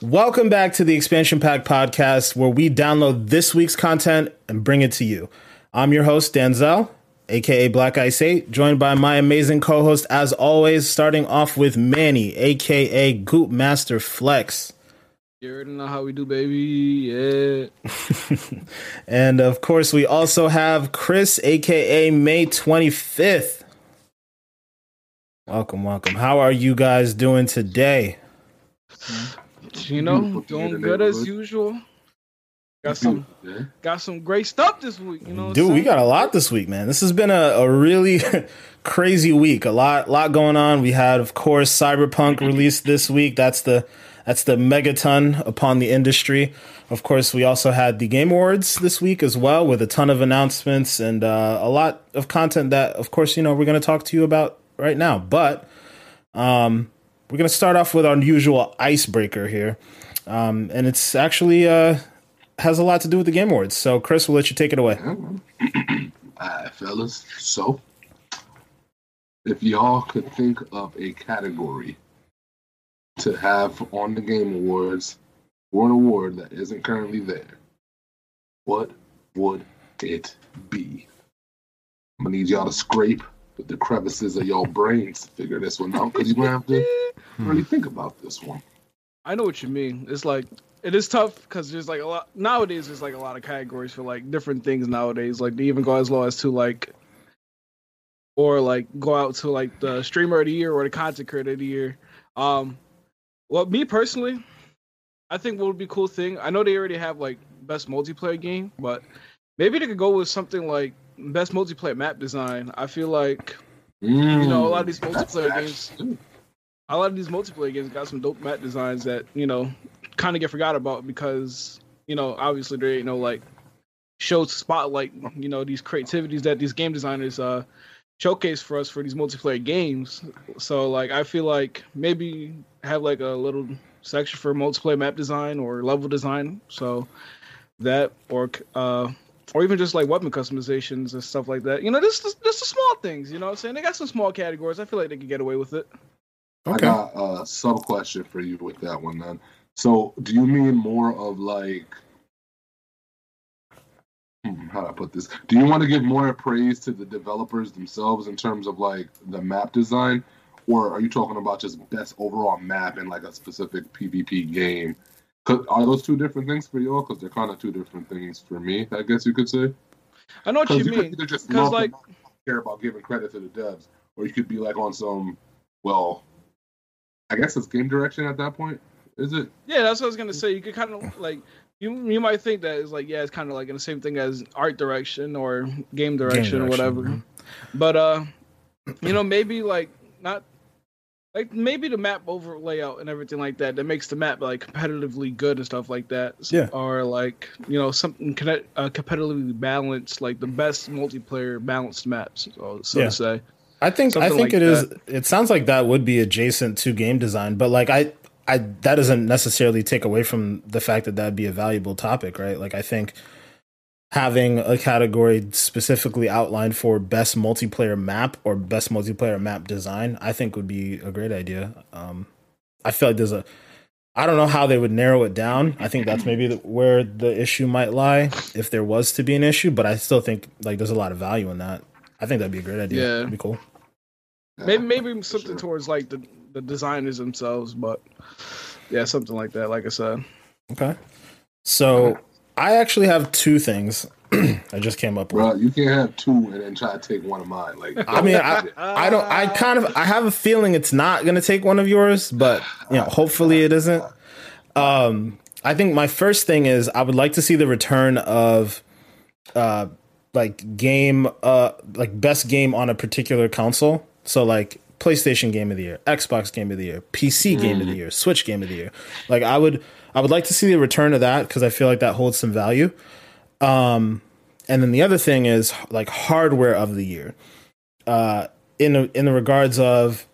Welcome back to the Expansion Pack podcast, where we download this week's content and bring it to you. I'm your host, Denzel, aka Black Ice 8, joined by my amazing co host, as always, starting off with Manny, aka Goop Master Flex. You already know how we do, baby. Yeah. and of course, we also have Chris, aka May 25th. Welcome, welcome. How are you guys doing today? You know, doing good as usual. Got some got some great stuff this week. You know, dude, we got a lot this week, man. This has been a, a really crazy week. A lot, lot going on. We had, of course, Cyberpunk released this week. That's the that's the megaton upon the industry. Of course, we also had the Game Awards this week as well, with a ton of announcements and uh, a lot of content that, of course, you know we're going to talk to you about right now. But um, we're going to start off with our usual icebreaker here. Um, and it's actually uh, has a lot to do with the Game Awards. So, Chris, we'll let you take it away. All right, fellas. So, if y'all could think of a category to have on the Game Awards for an award that isn't currently there, what would it be? I'm gonna need y'all to scrape with the crevices of your brains to figure this one out because you're gonna have to really think about this one. I know what you mean. It's like it is tough because there's like a lot nowadays. There's like a lot of categories for like different things nowadays. Like they even go as low as to like, or like go out to like the streamer of the year or the content creator of the year. Um, well, me personally, I think what would be a cool thing. I know they already have like best multiplayer game, but maybe they could go with something like best multiplayer map design. I feel like mm, you know a lot of these multiplayer games. A lot of these multiplayer games got some dope map designs that you know kind of get forgot about because you know obviously there ain't no like show spotlight you know these creativities that these game designers uh showcase for us for these multiplayer games. So like I feel like maybe have like a little section for multiplayer map design or level design. So that or uh or even just like weapon customizations and stuff like that. You know, just just, just the small things. You know what I'm saying? They got some small categories. I feel like they could get away with it. Okay. I got a sub question for you with that one then. So, do you mean more of like hmm, how do I put this? Do you want to give more praise to the developers themselves in terms of like the map design, or are you talking about just best overall map in like a specific PvP game? Are those two different things for y'all? Because they're kind of two different things for me. I guess you could say. I know what you, you mean. Because like care about giving credit to the devs, or you could be like on some well, I guess it's game direction at that point. Is it? Yeah, that's what I was gonna say. You could kind of like you you might think that it's like yeah, it's kind of like in the same thing as art direction or game direction, game direction or whatever. Mm-hmm. But uh, you know, maybe like not like maybe the map over layout and everything like that that makes the map like competitively good and stuff like that. Yeah. Or like you know something connect, uh, competitively balanced, like the best multiplayer balanced maps, so, so yeah. to say. I think something I think like it that. is. It sounds like that would be adjacent to game design, but like I. I, that doesn't necessarily take away from the fact that that'd be a valuable topic, right? Like I think having a category specifically outlined for best multiplayer map or best multiplayer map design, I think would be a great idea. Um, I feel like there's a, I don't know how they would narrow it down. I think that's maybe the, where the issue might lie if there was to be an issue, but I still think like there's a lot of value in that. I think that'd be a great idea. Yeah, It'd be cool. Maybe maybe something towards like the the designers themselves, but yeah, something like that. Like I said. Okay. So I actually have two things I just came up with. Bro, you can't have two and then try to take one of mine. Like, I mean, I, I don't. I kind of. I have a feeling it's not going to take one of yours, but you know, hopefully it isn't. Um, I think my first thing is I would like to see the return of, uh, like game, uh, like best game on a particular console. So like PlayStation Game of the Year, Xbox Game of the Year, PC Game mm. of the mm. Year, Switch Game of the Year. Like I would I would like to see the return of that because I feel like that holds some value. Um, and then the other thing is like hardware of the year. Uh, in the, in the regards of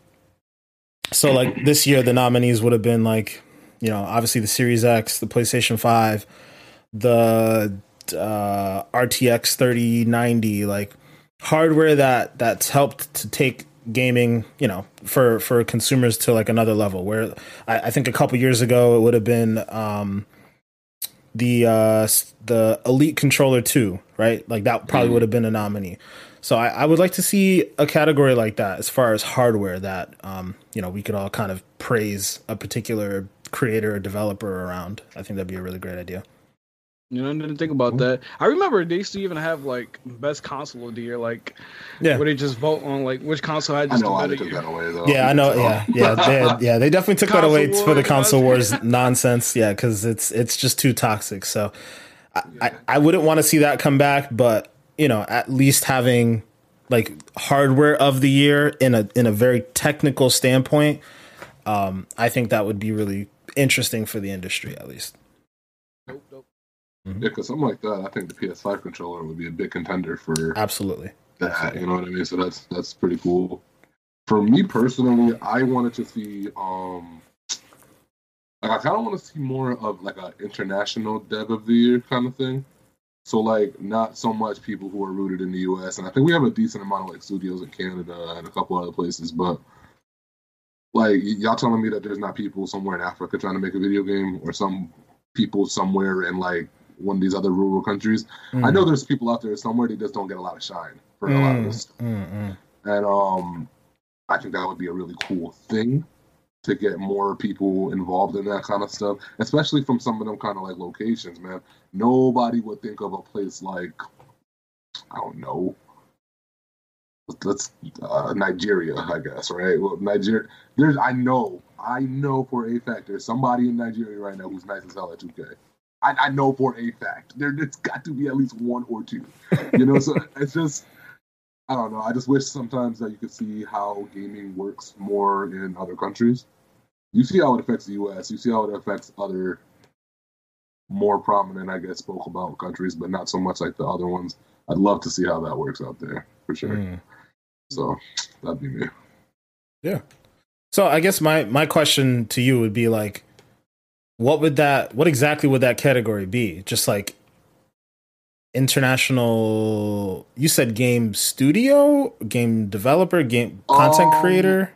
so like this year the nominees would have been like you know obviously the Series X, the PlayStation Five, the uh, RTX thirty ninety, like hardware that that's helped to take gaming, you know, for for consumers to like another level. Where I, I think a couple years ago it would have been um, the uh, the Elite Controller Two, right? Like that probably would have been a nominee. So I, I, would like to see a category like that as far as hardware that um, you know we could all kind of praise a particular creator or developer around. I think that'd be a really great idea. You know, I didn't think about that. I remember they used to even have like best console of the year, like yeah, where they just vote on like which console had just I know I took that away though. Yeah, I know. Yeah, yeah, they, yeah. They definitely took that away for the console wars nonsense. Yeah, because it's it's just too toxic. So I, I, I wouldn't want to see that come back, but you know, at least having like hardware of the year in a in a very technical standpoint, um, I think that would be really interesting for the industry at least. Mm-hmm. Yeah, because something like that, I think the PS5 controller would be a big contender for absolutely that. Absolutely. You know what I mean? So that's that's pretty cool. For me personally, I wanted to see um like I kind of want to see more of like an international dev of the year kind of thing. So like not so much people who are rooted in the U.S. and I think we have a decent amount of like studios in Canada and a couple other places, but like y'all telling me that there's not people somewhere in Africa trying to make a video game or some people somewhere in like one of these other rural countries. Mm. I know there's people out there somewhere that just don't get a lot of shine for mm. a lot of this stuff. Mm, and um, I think that would be a really cool thing to get more people involved in that kind of stuff, especially from some of them kind of like locations, man. Nobody would think of a place like, I don't know, let's uh, Nigeria, I guess, right? Well, Nigeria, there's, I know, I know for a fact there's somebody in Nigeria right now who's nice as hell at 2K. I, I know for a fact there, has got to be at least one or two. You know, so it's just I don't know. I just wish sometimes that you could see how gaming works more in other countries. You see how it affects the U.S. You see how it affects other more prominent, I guess, spoke about countries, but not so much like the other ones. I'd love to see how that works out there for sure. Mm. So that'd be me. Yeah. So I guess my my question to you would be like, what would that what exactly would that category be? Just like international you said game studio game developer game content um, creator?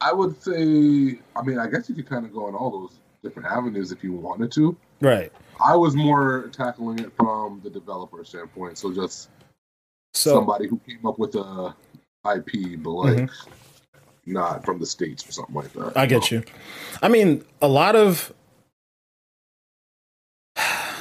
I would say i mean i guess you could kind of go in all those different avenues if you wanted to. Right. I was more tackling it from the developer standpoint so just so, somebody who came up with a ip but like mm-hmm. not from the states or something like that. I get you. I mean a lot of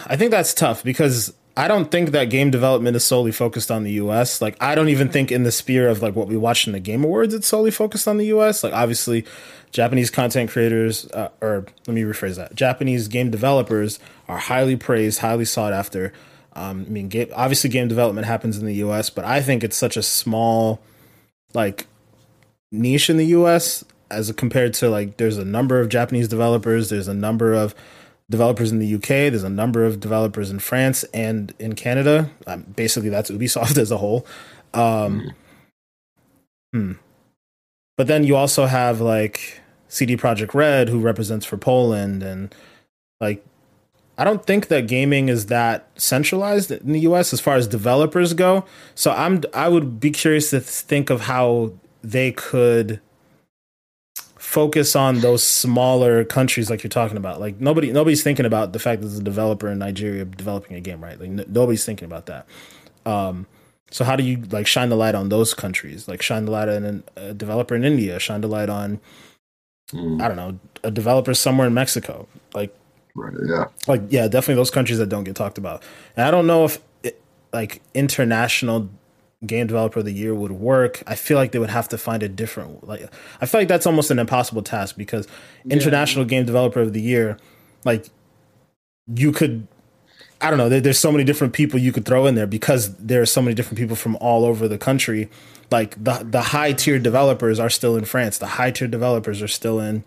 I think that's tough because I don't think that game development is solely focused on the US. Like I don't even think in the sphere of like what we watch in the game awards it's solely focused on the US. Like obviously Japanese content creators uh, or let me rephrase that. Japanese game developers are highly praised, highly sought after. Um, I mean, game, obviously game development happens in the US, but I think it's such a small like niche in the US as compared to like there's a number of Japanese developers, there's a number of developers in the UK. There's a number of developers in France and in Canada. Um, basically, that's Ubisoft as a whole. Um, hmm. But then you also have like CD Projekt Red, who represents for Poland, and like I don't think that gaming is that centralized in the US as far as developers go. So I'm I would be curious to think of how they could focus on those smaller countries like you're talking about. Like nobody nobody's thinking about the fact that there's a developer in Nigeria developing a game, right? Like n- nobody's thinking about that. Um, so how do you like shine the light on those countries? Like shine the light on a developer in India, shine the light on mm. I don't know, a developer somewhere in Mexico. Like right, yeah. Like yeah, definitely those countries that don't get talked about. And I don't know if it, like international game developer of the year would work, I feel like they would have to find a different like I feel like that's almost an impossible task because yeah. international game developer of the year like you could I don't know, there, there's so many different people you could throw in there because there are so many different people from all over the country. Like the the high tier developers are still in France, the high tier developers are still in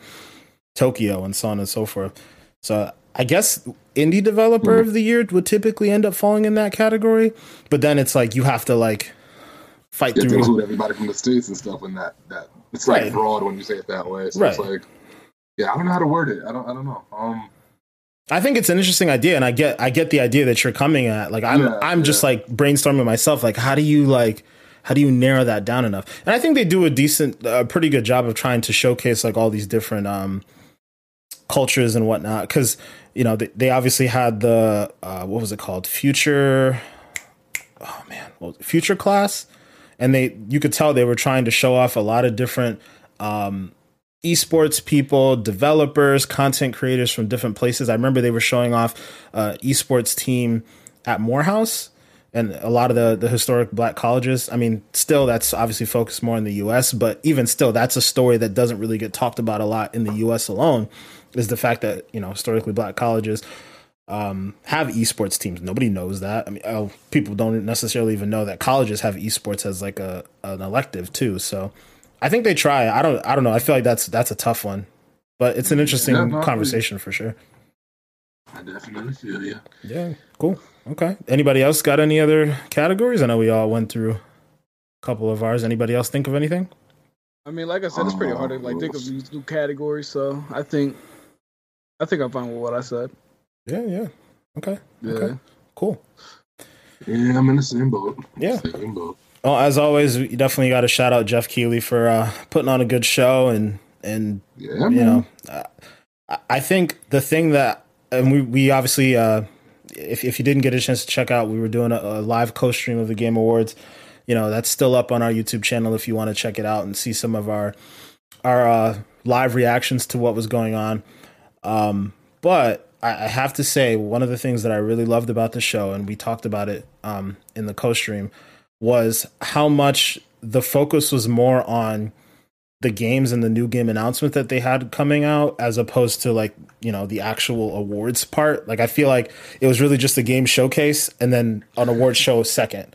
Tokyo and so on and so forth. So I guess indie developer mm-hmm. of the year would typically end up falling in that category, but then it's like you have to like fight through. include everybody from the states and stuff in that that it's like right. broad when you say it that way. So right. it's like, yeah, I don't know how to word it. I don't. I don't know. Um, I think it's an interesting idea, and I get I get the idea that you're coming at. Like I'm yeah, I'm yeah. just like brainstorming myself. Like how do you like how do you narrow that down enough? And I think they do a decent, a pretty good job of trying to showcase like all these different um, cultures and whatnot. Because you know they, they obviously had the uh, what was it called, future. Oh man, well, future class, and they you could tell they were trying to show off a lot of different um, esports people, developers, content creators from different places. I remember they were showing off uh, esports team at Morehouse and a lot of the the historic black colleges. I mean, still that's obviously focused more in the U.S., but even still, that's a story that doesn't really get talked about a lot in the U.S. alone. Is the fact that you know historically black colleges um, have esports teams. Nobody knows that. I mean, oh, people don't necessarily even know that colleges have esports as like a an elective too. So I think they try. I don't. I don't know. I feel like that's that's a tough one, but it's an interesting Yeah, conversation for sure. I definitely feel you. Yeah, cool. Okay. Anybody else got any other categories? I know we all went through a couple of ours. Anybody else think of anything? I mean, like I said, it's pretty hard to like think of these new categories. So I think, I think I'm fine with what I said. Yeah, yeah. Okay. Yeah. Okay. Cool. Yeah, I'm in the same boat. Yeah. Same boat. Well, as always, you definitely got to shout out Geoff Keighley for uh, putting on a good show and and Yeah, you man. know, uh, I- I think the thing that, and we, we obviously, uh, if, if you didn't get a chance to check out, we were doing a, a live co stream of the Game Awards. You know, that's still up on our YouTube channel if you want to check it out and see some of our, our uh, live reactions to what was going on. Um, but I, I have to say, one of the things that I really loved about the show, and we talked about it um, in the co stream, was how much the focus was more on the games and the new game announcement that they had coming out as opposed to like you know the actual awards part like i feel like it was really just a game showcase and then an award show second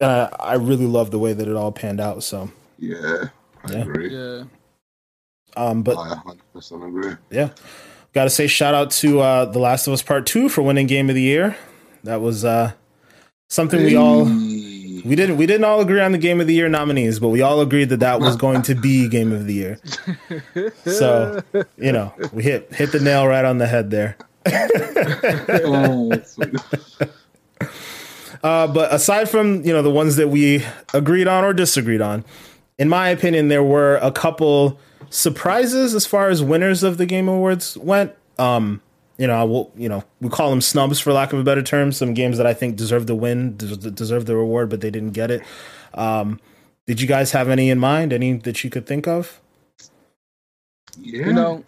uh, i really love the way that it all panned out so Yeah, I Yeah. agree. Yeah. um but I 100% agree. yeah gotta say shout out to uh the last of us part two for winning game of the year. That was uh something we all we didn't we didn't all agree on the game of the year nominees but we all agreed that that was going to be game of the year. So you know we hit hit the nail right on the head there. Uh, but aside from you know the ones that we agreed on or disagreed on, in my opinion, there were a couple surprises as far as winners of the Game Awards went. Um, you know, I will, you know, we call them snubs for lack of a better term. Some games that I think deserve the win, deserve the reward, but they didn't get it. Um, did you guys have any in mind? Any that you could think of? yeah. You know,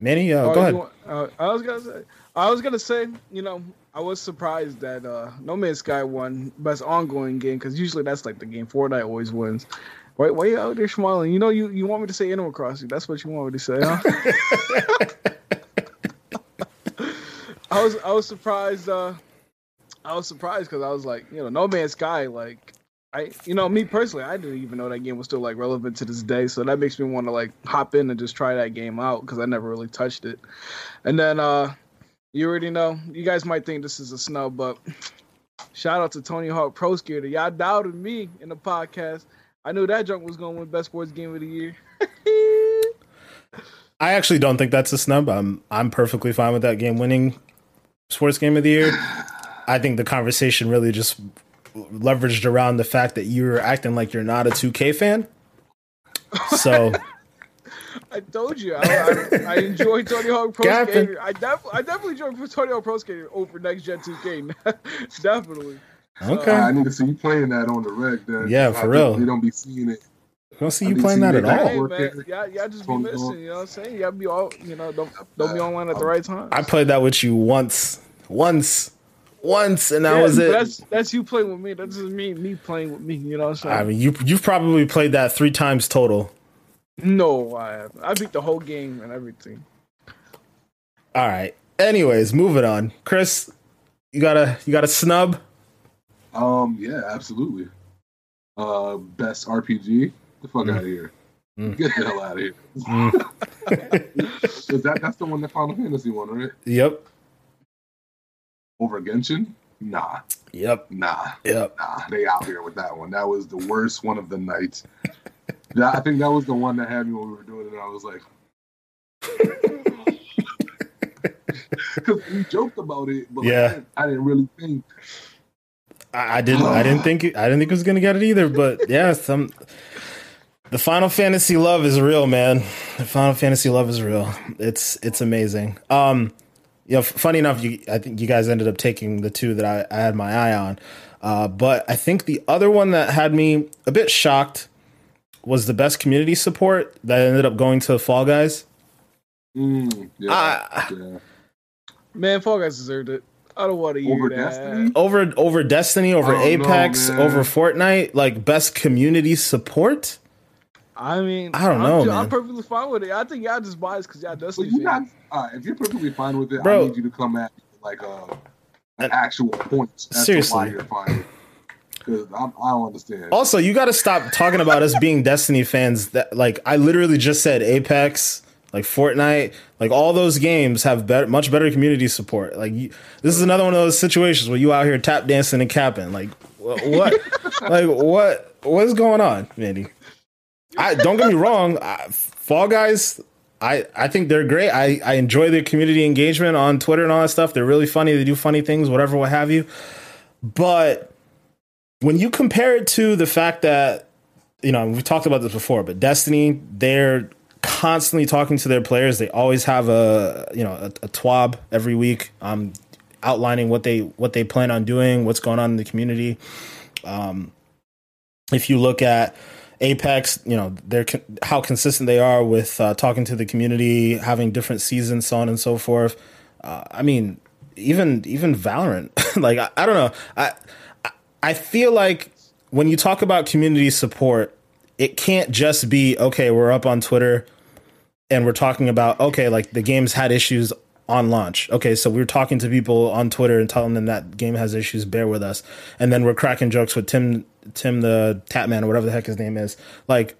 Manny, uh, Oh, go ahead. want- uh, I was gonna say, I was gonna say, you know, I was surprised that uh, No Man's Sky won best ongoing game because usually that's like the game Fortnite always wins. Why, why you out there smiling? You know, you, you want me to say Animal Crossing? That's what you want me to say, huh? I was I was surprised. Uh, I was surprised because I was like, you know, No Man's Sky, like. I, you know, me personally, I didn't even know that game was still like relevant to this day. So that makes me want to like hop in and just try that game out because I never really touched it. And then uh you already know, you guys might think this is a snub, but shout out to Tony Hawk Pro Skater. Y'all doubted me in the podcast. I knew that junk was gonna win best sports game of the year. I actually don't think that's a snub. I'm I'm perfectly fine with that game winning sports game of the year. I think the conversation really just leveraged around the fact that you're acting like you're not a 2K fan. So I told you, I, I, I enjoy Tony Hawk Pro Captain. Skater. I, def- I definitely enjoy Tony Hawk Pro Skater over next gen 2K. definitely. Okay, I need to see you playing that on the reg. Then. Yeah, for think real. We don't be seeing it. I don't see you playing that at all. Hey man, y'all, y'all just be missing. You know what I'm saying? Y'all be all, you know, don't don't be online at the right time. I played that with you once, once, once, and that Yeah, was it. That's that's you playing with me. That doesn't mean me playing with me. You know what I'm saying? I mean, you you've probably played that three times total. no, I haven't. I beat the whole game and everything. All right. Anyways, moving on. Chris, you got a you got a snub? Um, yeah, absolutely. Uh, best RPG. The fuck Mm. out of here. Mm. Get the hell out of here. Mm. That that's the one that Final Fantasy one, right? Yep. Over Genshin? Nah, Yep. nah, Yep. nah. They out here with that one. That was the worst one of the night. I think that was the one that had me when we were doing it. And I was like, because we joked about it, but like, Yeah. I, didn't, I didn't really think. I, I didn't. I didn't think. I didn't think it was gonna get it either. But yeah, some. The Final Fantasy love is real, man. The Final Fantasy love is real. It's it's amazing. Um, you know, funny enough, you I think you guys ended up taking the two that I, I had my eye on. Uh, but I think the other one that had me a bit shocked was the best community support that ended up going to Fall Guys. Mm, yeah, Ah. yeah. Man, Fall Guys deserved it. I don't want to hear Over that. Destiny? Over over Destiny, over I don't know, Apex, over Fortnite, like best community support. I mean, I don't I'm, know, I'm perfectly fine with it. I think y'all just biased because y'all But Destiny you got, fans. all right, if you're perfectly fine with it, Bro. I need you to come at me like a, an Uh, actual point as seriously. to why you're fine. Because I don't understand. Also, you got to stop talking about us being Destiny fans. That like I literally just said Apex, like Fortnite, like all those games have better, much better community support. Like you, this is another one of those situations where you out here tap dancing and capping. Like wh- what, like what, what is going on, Mandy? I don't get me wrong. I, Fall Guys, I I think they're great. I I enjoy their community engagement on Twitter and all that stuff. They're really funny. They do funny things, whatever, what have you. But when you compare it to the fact that you know we've talked about this before, but Destiny, they're constantly talking to their players. They always have a you know a, a twab every week, um, outlining what they what they plan on doing, what's going on in the community. Um, if you look at Apex, you know they're how consistent they are with uh, talking to the community, having different seasons, so on and so forth. Uh, I mean, even even Valorant, like I, I don't know, I- I feel like when you talk about community support, it can't just be okay. We're up on Twitter and we're talking about okay, like the game's had issues on launch. Okay, so we're talking to people on Twitter and telling them that game has issues. Bear with us, and then we're cracking jokes with Tim, Tim the Tatman or whatever the heck his name is. Like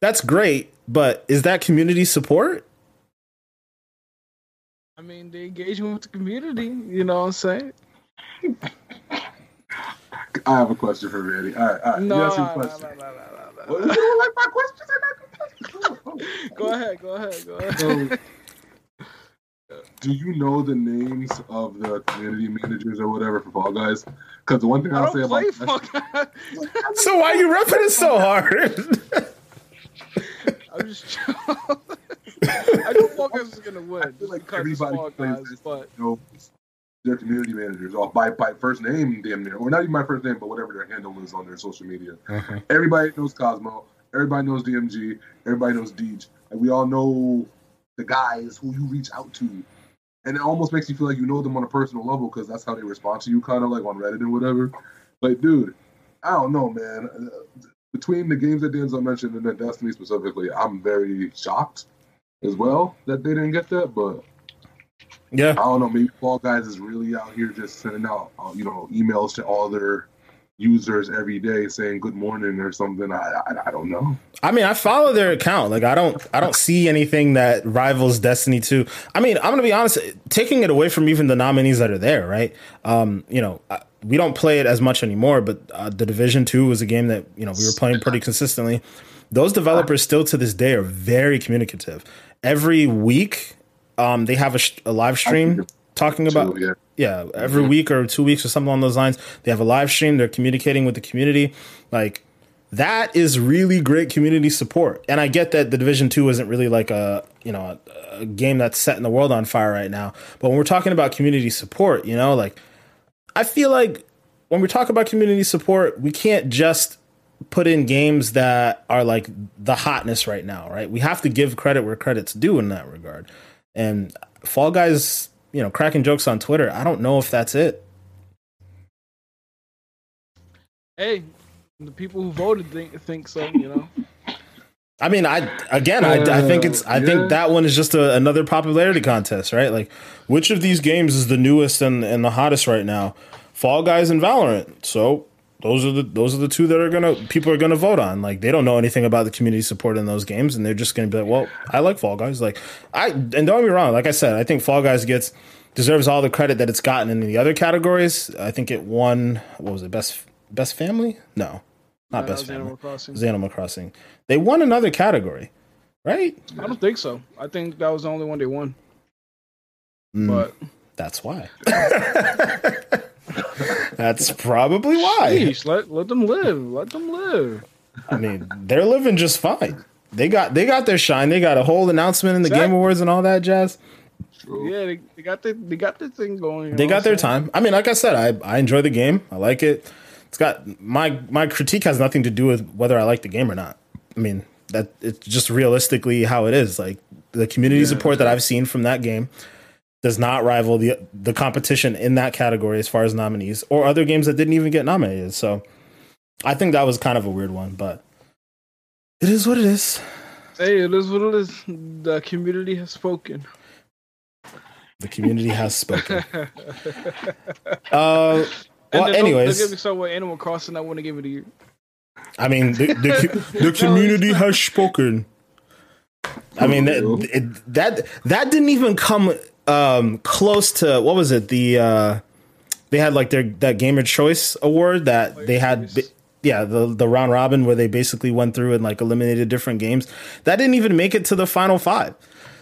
that's great, but is that community support? I mean, the engagement with the community. You know what I'm saying? I have a question for Randy. All right, all right. No, you ask your no, no, question. no, no, no, Well, you don't like my questions? Go ahead, go ahead, go ahead. So, do you know the names of the community managers or whatever for Fall Guys? Because the one thing I I'll say don't about Fall Guys. So why are you repping it so hard? I'm just. I know Fall Guys is gonna win. I feel like everybody Fall plays Guys, this. but know their community managers off by, by first name, damn near, or not even my first name, but whatever their handle is on their social media. Mm-hmm. Everybody knows Cozmo. Everybody knows DMG. Everybody knows Deej. And we all know the guys who you reach out to. And it almost makes you feel like you know them on a personal level because that's how they respond to you, kind of like on Reddit and whatever. Like, dude, I don't know, man. Between the games that Denzel mentioned and then Destiny specifically, I'm very shocked as well that they didn't get that. But Yeah, I don't know. Maybe Fall Guys is really out here just sending out, uh, you know, emails to all their users every day saying good morning or something. I, I, I don't know. I mean, I follow their account. Like, I don't, I don't see anything that rivals Destiny 2. I mean, I'm gonna be honest. Taking it away from even the nominees that are there, right? Um, you know, we don't play it as much anymore, but uh, the Division 2 was a game that you know we were playing pretty consistently. Those developers still to this day are very communicative. Every week, um, they have a, a live stream talking about yeah. yeah every week or two weeks or something along those lines they have a live stream they're communicating with the community. Like that is really great community support. And i get that the division 2 isn't really like a you know a, a game that's setting the world on fire right now. But when we're talking about community support you know like i feel like when we talk about community support we can't just put in games that are like the hotness right now right? We have to give credit where credit's due in that regard and fall guys you know cracking jokes on twitter i don't know if that's it hey, the people who voted think, think so. You know. I mean, I again, I, I think it's, I yeah. think that one is just a, another popularity contest, right? Like, which of these games is the newest and, and the hottest right now? Fall Guys and Valorant. So those are the those are the two that are gonna people are gonna vote on. Like, they don't know anything about the community support in those games, and they're just gonna be like, well, I like Fall Guys. Like, I and don't get me wrong. Like I said, I think Fall Guys gets deserves all the credit that it's gotten in the other categories. I think it won. What was it? Best best family? No, not Uh, best family. Animal Crossing. It was Animal Crossing. They won another category, right? I don't think so. I think that was the only one they won. Mm, But that's why. That's probably why. Let let them live. Let them live. I mean, they're living just fine. They got they got their shine. They got a whole announcement in the Exactly. Game Awards and all that jazz. True. Yeah, they, they got the they got the thing going. They got their time. I mean, like I said, I I enjoy the game. I like it. It's got my my critique has nothing to do with whether I like the game or not. I mean, that it's just realistically how it is. Like the community Yeah. support that I've seen from that game does not rival the the competition in that category as far as nominees or other games that didn't even get nominated. So I think that was kind of a weird one, but it is what it is. Hey, it is what it is. The community has spoken. The community has spoken. Uh, well, then don't- anyways, don't get me Animal Crossing. I want to give it a year. I mean, the, the, the community has spoken. I mean, that, it, that that didn't even come um, close to what was it? The uh, they had like their that gamer choice award that they had. Choice. Yeah, the the round robin where they basically went through and like eliminated different games. That didn't even make it to the final five.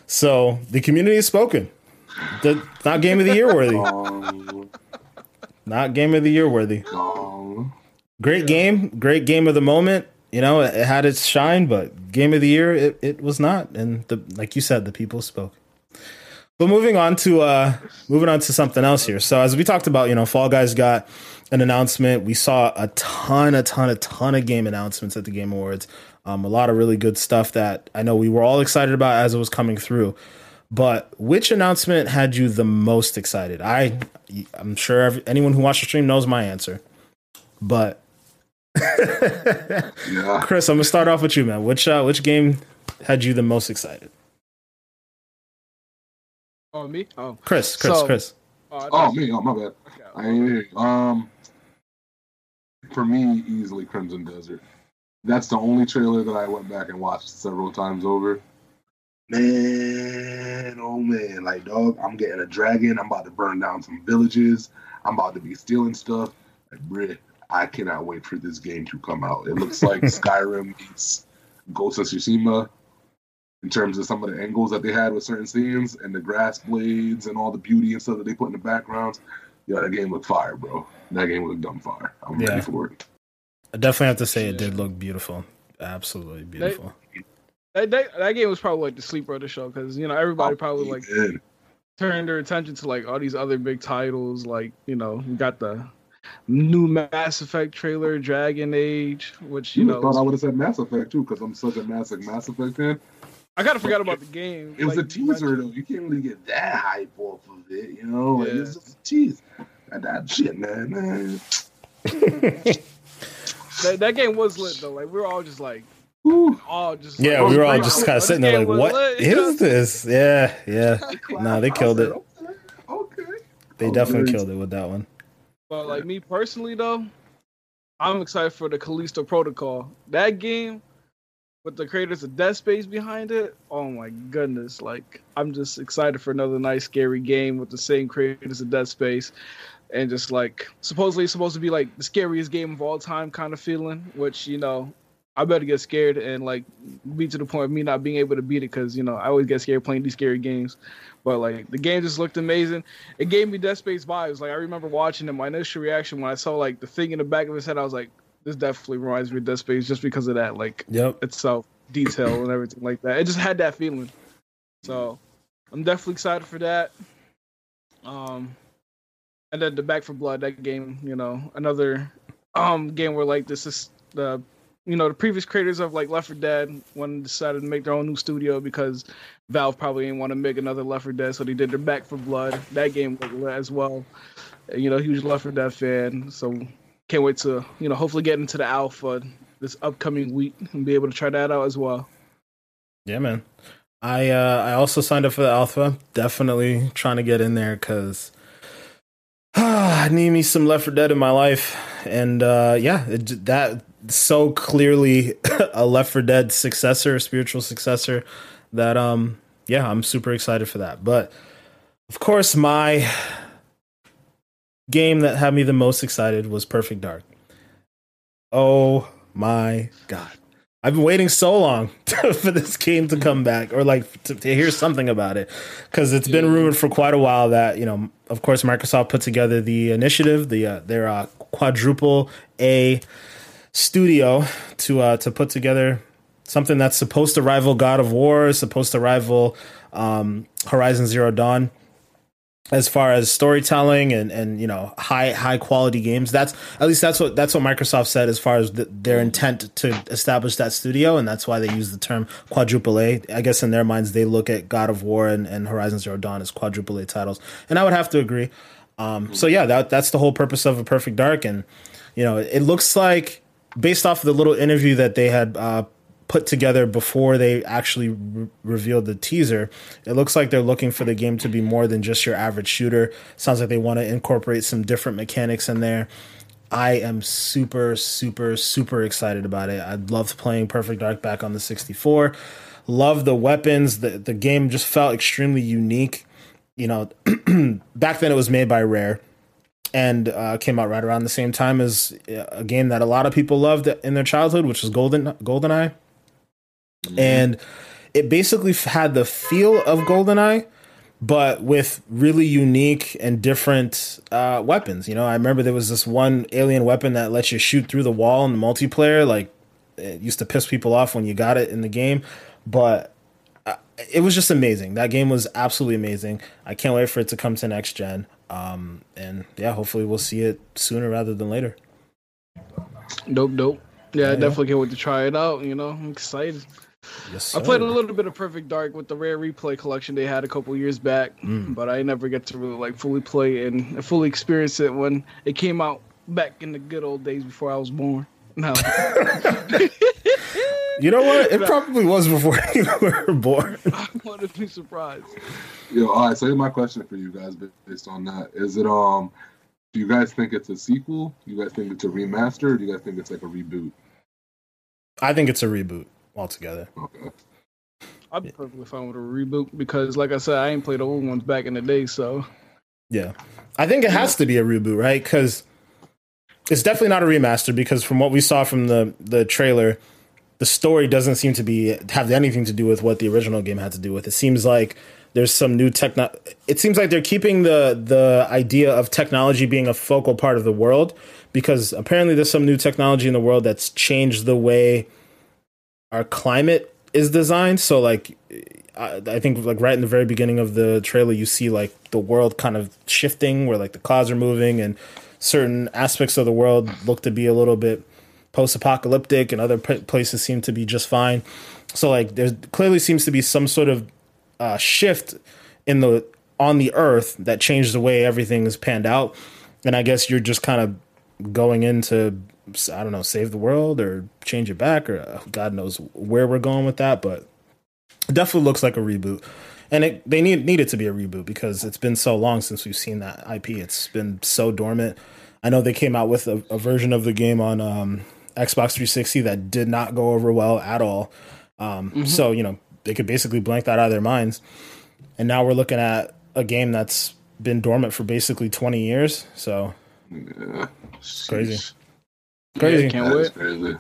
So the community has spoken. The, not game of the year worthy. Not game of the year worthy. Great game, great game of the moment. You know, it, it had its shine, but game of the year, it, it was not. And the like you said, the people spoke. But moving on to uh moving on to something else here. So as we talked about, you know, Fall Guys got an announcement. We saw a ton, a ton, a ton of game announcements at the Game Awards. Um, a lot of really good stuff that I know we were all excited about as it was coming through. But which announcement had you the most excited? I, I'm sure every, anyone who watched the stream knows my answer. But yeah. Chris, I'm gonna start off with you, man. Which uh, which game had you the most excited? Oh, me? Oh. Chris, Chris, So- Chris. Oh, Oh, me. Oh, my bad. okay. I ain't hear you. Um, for me, easily Crimson Desert. That's the only trailer that I went back and watched several times over. Man, oh man, like dog, I'm getting a dragon. I'm about to burn down some villages. I'm about to be stealing stuff. Like, bruh, I cannot wait for this game to come out. It looks like Skyrim meets Ghost of Tsushima in terms of some of the angles that they had with certain scenes and the grass blades and all the beauty and stuff that they put in the backgrounds. Yeah, that game looked fire, bro. That game looked dumb fire. I'm Yeah. ready for it. I definitely have to say it did look beautiful. Absolutely beautiful. That, that, that game was probably like the sleeper of the show because you know everybody probably like Yeah. turned their attention to like all these other big titles. Like you know, we got the new Mass Effect trailer, Dragon Age, which you You know thought I would have said Mass Effect too, because I'm such a massive Mass Effect fan. I kind of forgot about the game. It was like, a teaser though. You can't really get that hype off of it, you know. Like, Yeah. It's just a tease. And that shit, man, man. That, that game was lit though. Like we were all just like, Whew. all just yeah, like, we were all just kind of sitting there like, lit, "What you know? is this?" Yeah, yeah. No, they killed it. Okay. okay. They Oh, definitely very- killed it with that one. But like me personally though, I'm excited for the Callisto Protocol. That game with the creators of Dead Space behind it. Oh my goodness! Like I'm just excited for another nice scary game with the same creators of Dead Space, and just like supposedly it's supposed to be like the scariest game of all time kind of feeling. Which you know, I better get scared and like be to the point of me not being able to beat it because you know I always get scared playing these scary games. But like the game just looked amazing. It gave me Dead Space vibes. Like I remember watching it. My initial reaction when I saw like the thing in the back of his head, I was like, "This definitely reminds me of Dead Space," just because of that like Yep. itself, detail and everything like that. It just had that feeling. So I'm definitely excited for that. Um, and then the Back for Blood, that game, you know, another um game where like this is the you know the previous creators of like Left 4 Dead one decided to make their own new studio because Valve probably didn't want to make another Left 4 Dead, so they did their Back for Blood. That game was as well. You know, huge Left 4 Dead fan, so can't wait to you know hopefully get into the alpha this upcoming week and be able to try that out as well. Yeah, man. I uh, I also signed up for the alpha. Definitely trying to get in there because I need me some Left 4 Dead in my life, and uh, yeah, it, that so clearly a Left 4 Dead successor, spiritual successor. That um, yeah, I'm super excited for that. But of course, my game that had me the most excited was Perfect Dark. Oh my god. I've been waiting so long for this game to come back or like to, to hear something about it because it's been rumored for quite a while that you know, of course, Microsoft put together the initiative, the uh, their uh, quadruple A studio to uh, to put together something that's supposed to rival God of War, supposed to rival um, Horizon Zero Dawn as far as storytelling and and you know high high quality games that's at least that's what that's what microsoft said as far as the, their intent to establish that studio and that's why they use the term quadruple a. I guess in their minds they look at god of war and, and horizon zero dawn as quadruple a titles and i would have to agree. Um, so yeah that that's the whole purpose of a perfect dark and you know it looks like based off of the little interview that they had uh, put together before they actually re- revealed the teaser. It looks like they're looking for the game to be more than just your average shooter. Sounds like they want to incorporate some different mechanics in there. I am super, super, super excited about it. I loved playing Perfect Dark back on the 64. Love the weapons. The the game just felt extremely unique. You know, back then it was made by Rare and uh, came out right around the same time as uh, a game that a lot of people loved in their childhood, which was Golden GoldenEye and it basically had the feel of GoldenEye, but with really unique and different uh, weapons. You know, I remember there was this one alien weapon that lets you shoot through the wall in the multiplayer. Like, it used to piss people off when you got it in the game, but uh, it was just amazing. That game was absolutely amazing. I can't wait for it to come to next gen. Um, and yeah, hopefully we'll see it sooner rather than later. Dope, dope. Yeah, yeah I definitely can't wait to try it out. You know, I'm excited. Yes, I played a little bit of Perfect Dark with the rare replay collection they had a couple years back, mm. but I never get to really like fully play and fully experience it when it came out back in the good old days before I was born. No. you know what? It probably was before you were born. I want to be surprised. Yo, all right. So here's my question for you guys based on that: Is it um? Do you guys think it's a sequel? Do you guys think it's a remaster? do you guys think it's like a reboot? I think it's a reboot altogether. Okay. I'd be perfectly fine with a reboot because, like I said, I ain't played the old ones back in the day. So, yeah, I think it has to be a reboot, right? Because it's definitely not a remaster. Because from what we saw from the the trailer, the story doesn't seem to be have anything to do with what the original game had to do with. It seems like there's some new techno. It seems like they're keeping the the idea of technology being a focal part of the world because apparently there's some new technology in the world that's changed the way our climate is designed. So like I, I think like right in the very beginning of the trailer, you see like the world kind of shifting, where like the clouds are moving, and certain aspects of the world look to be a little bit post-apocalyptic, and other p- places seem to be just fine. So like there clearly seems to be some sort of uh, shift in the on the Earth that changed the way everything is panned out, and I guess you're just kind of going into I don't know, save the world or change it back or uh, God knows where we're going with that, but it definitely looks like a reboot. And it, they need needed to be a reboot because it's been so long since we've seen that IP. It's been so dormant. I know they came out with a, a version of the game on um, Xbox 360 that did not go over well at all. Um, mm-hmm. So you know they could basically blank that out of their minds. And now we're looking at a game that's been dormant for basically 20 years. So yeah, crazy. Crazy. Yeah, can't wait. Crazy.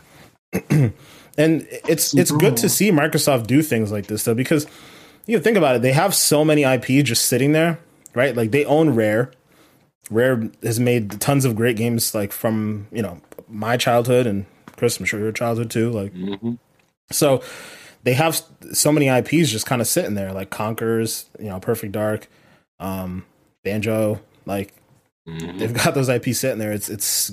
and it's it's good to see Microsoft do things like this though because you think about it, they have so many IP just sitting there, right? Like they own Rare. Rare has made tons of great games like from, you know, my childhood and Chris, I'm sure your childhood too. Like mm-hmm. so they have so many IPs just kind of sitting there, like Conker's, you know, Perfect Dark, um, Banjo, like mm-hmm. they've got those IPs sitting there. It's it's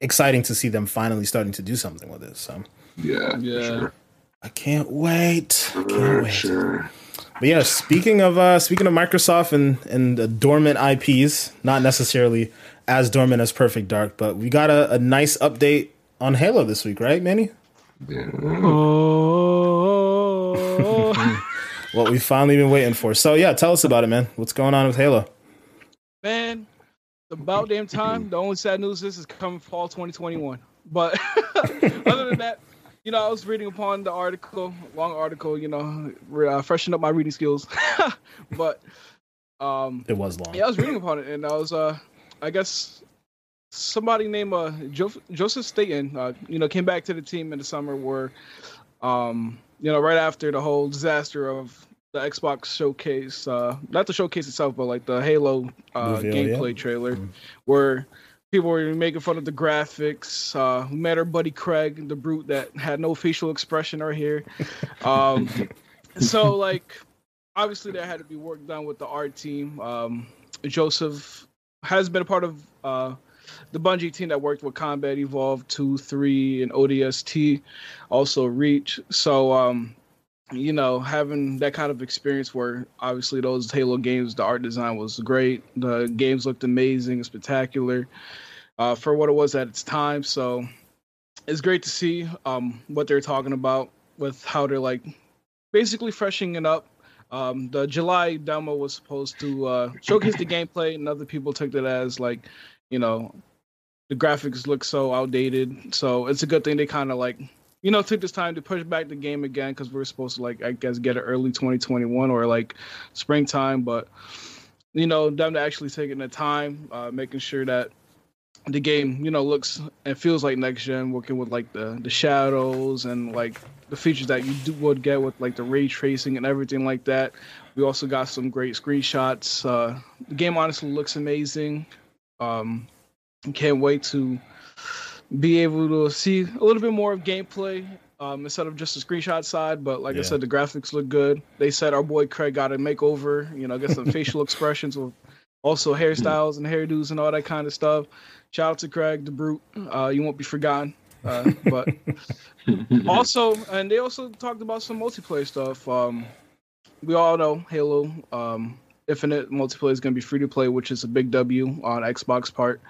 exciting to see them finally starting to do something with it. So yeah, yeah, sure. I can't wait. I can't wait. Sure. But yeah, speaking of uh, speaking of Microsoft and and dormant IPs, not necessarily as dormant as Perfect Dark, but we got a, a nice update on Halo this week, right, Manny? Yeah. Oh. what we've finally been waiting for. So yeah, tell us about it, man. What's going on with Halo? Man, about damn time. The only sad news is it's coming fall 2021. But other than that, you know, I was reading upon the article, long article, you know, uh, freshen up my reading skills. but um it was long. Yeah, I was reading upon it and I was uh I guess somebody named uh, jo- Joseph Staten, uh, you know, came back to the team in the summer where, um, you know, right after the whole disaster of the Xbox showcase, uh, not the showcase itself, but like the Halo uh, Reveal, gameplay yeah. trailer, mm-hmm. where people were making fun of the graphics. Uh, we met our buddy Craig, the brute that had no facial expression or hair. Um, so like, obviously there had to be work done with the art team. Um, Joseph has been a part of uh, the Bungie team that worked with Combat Evolved 2, 3, and ODST, also Reach. So, um, you know, having that kind of experience where obviously those Halo games, the art design was great. The games looked amazing, spectacular uh, for what it was at its time. So it's great to see um, what they're talking about with how they're like basically freshening it up. Um, the July demo was supposed to uh, showcase the gameplay, and other people took it as like, you know, the graphics look so outdated. So it's a good thing they kind of like, you know, took this time to push back the game again because we are supposed to like, I guess, get it early 2021 or like springtime. But you know, them to actually taking the time, uh, making sure that the game, you know, looks and feels like next gen, working with like the the shadows and like the features that you do, would get with like the ray tracing and everything like that. We also got some great screenshots. Uh, the game honestly looks amazing. Um, can't wait to be able to see a little bit more of gameplay um, instead of just the screenshot side. But like yeah. I said, the graphics look good. They said our boy Craig got a makeover. You know, get some facial expressions with also hairstyles and hairdos and all that kind of stuff. Shout out to Craig the Brute. Uh, you won't be forgotten. Uh, but also, and they also talked about some multiplayer stuff. Um, we all know Halo. Um, Infinite multiplayer is going to be free to play, which is a big W on Xbox part.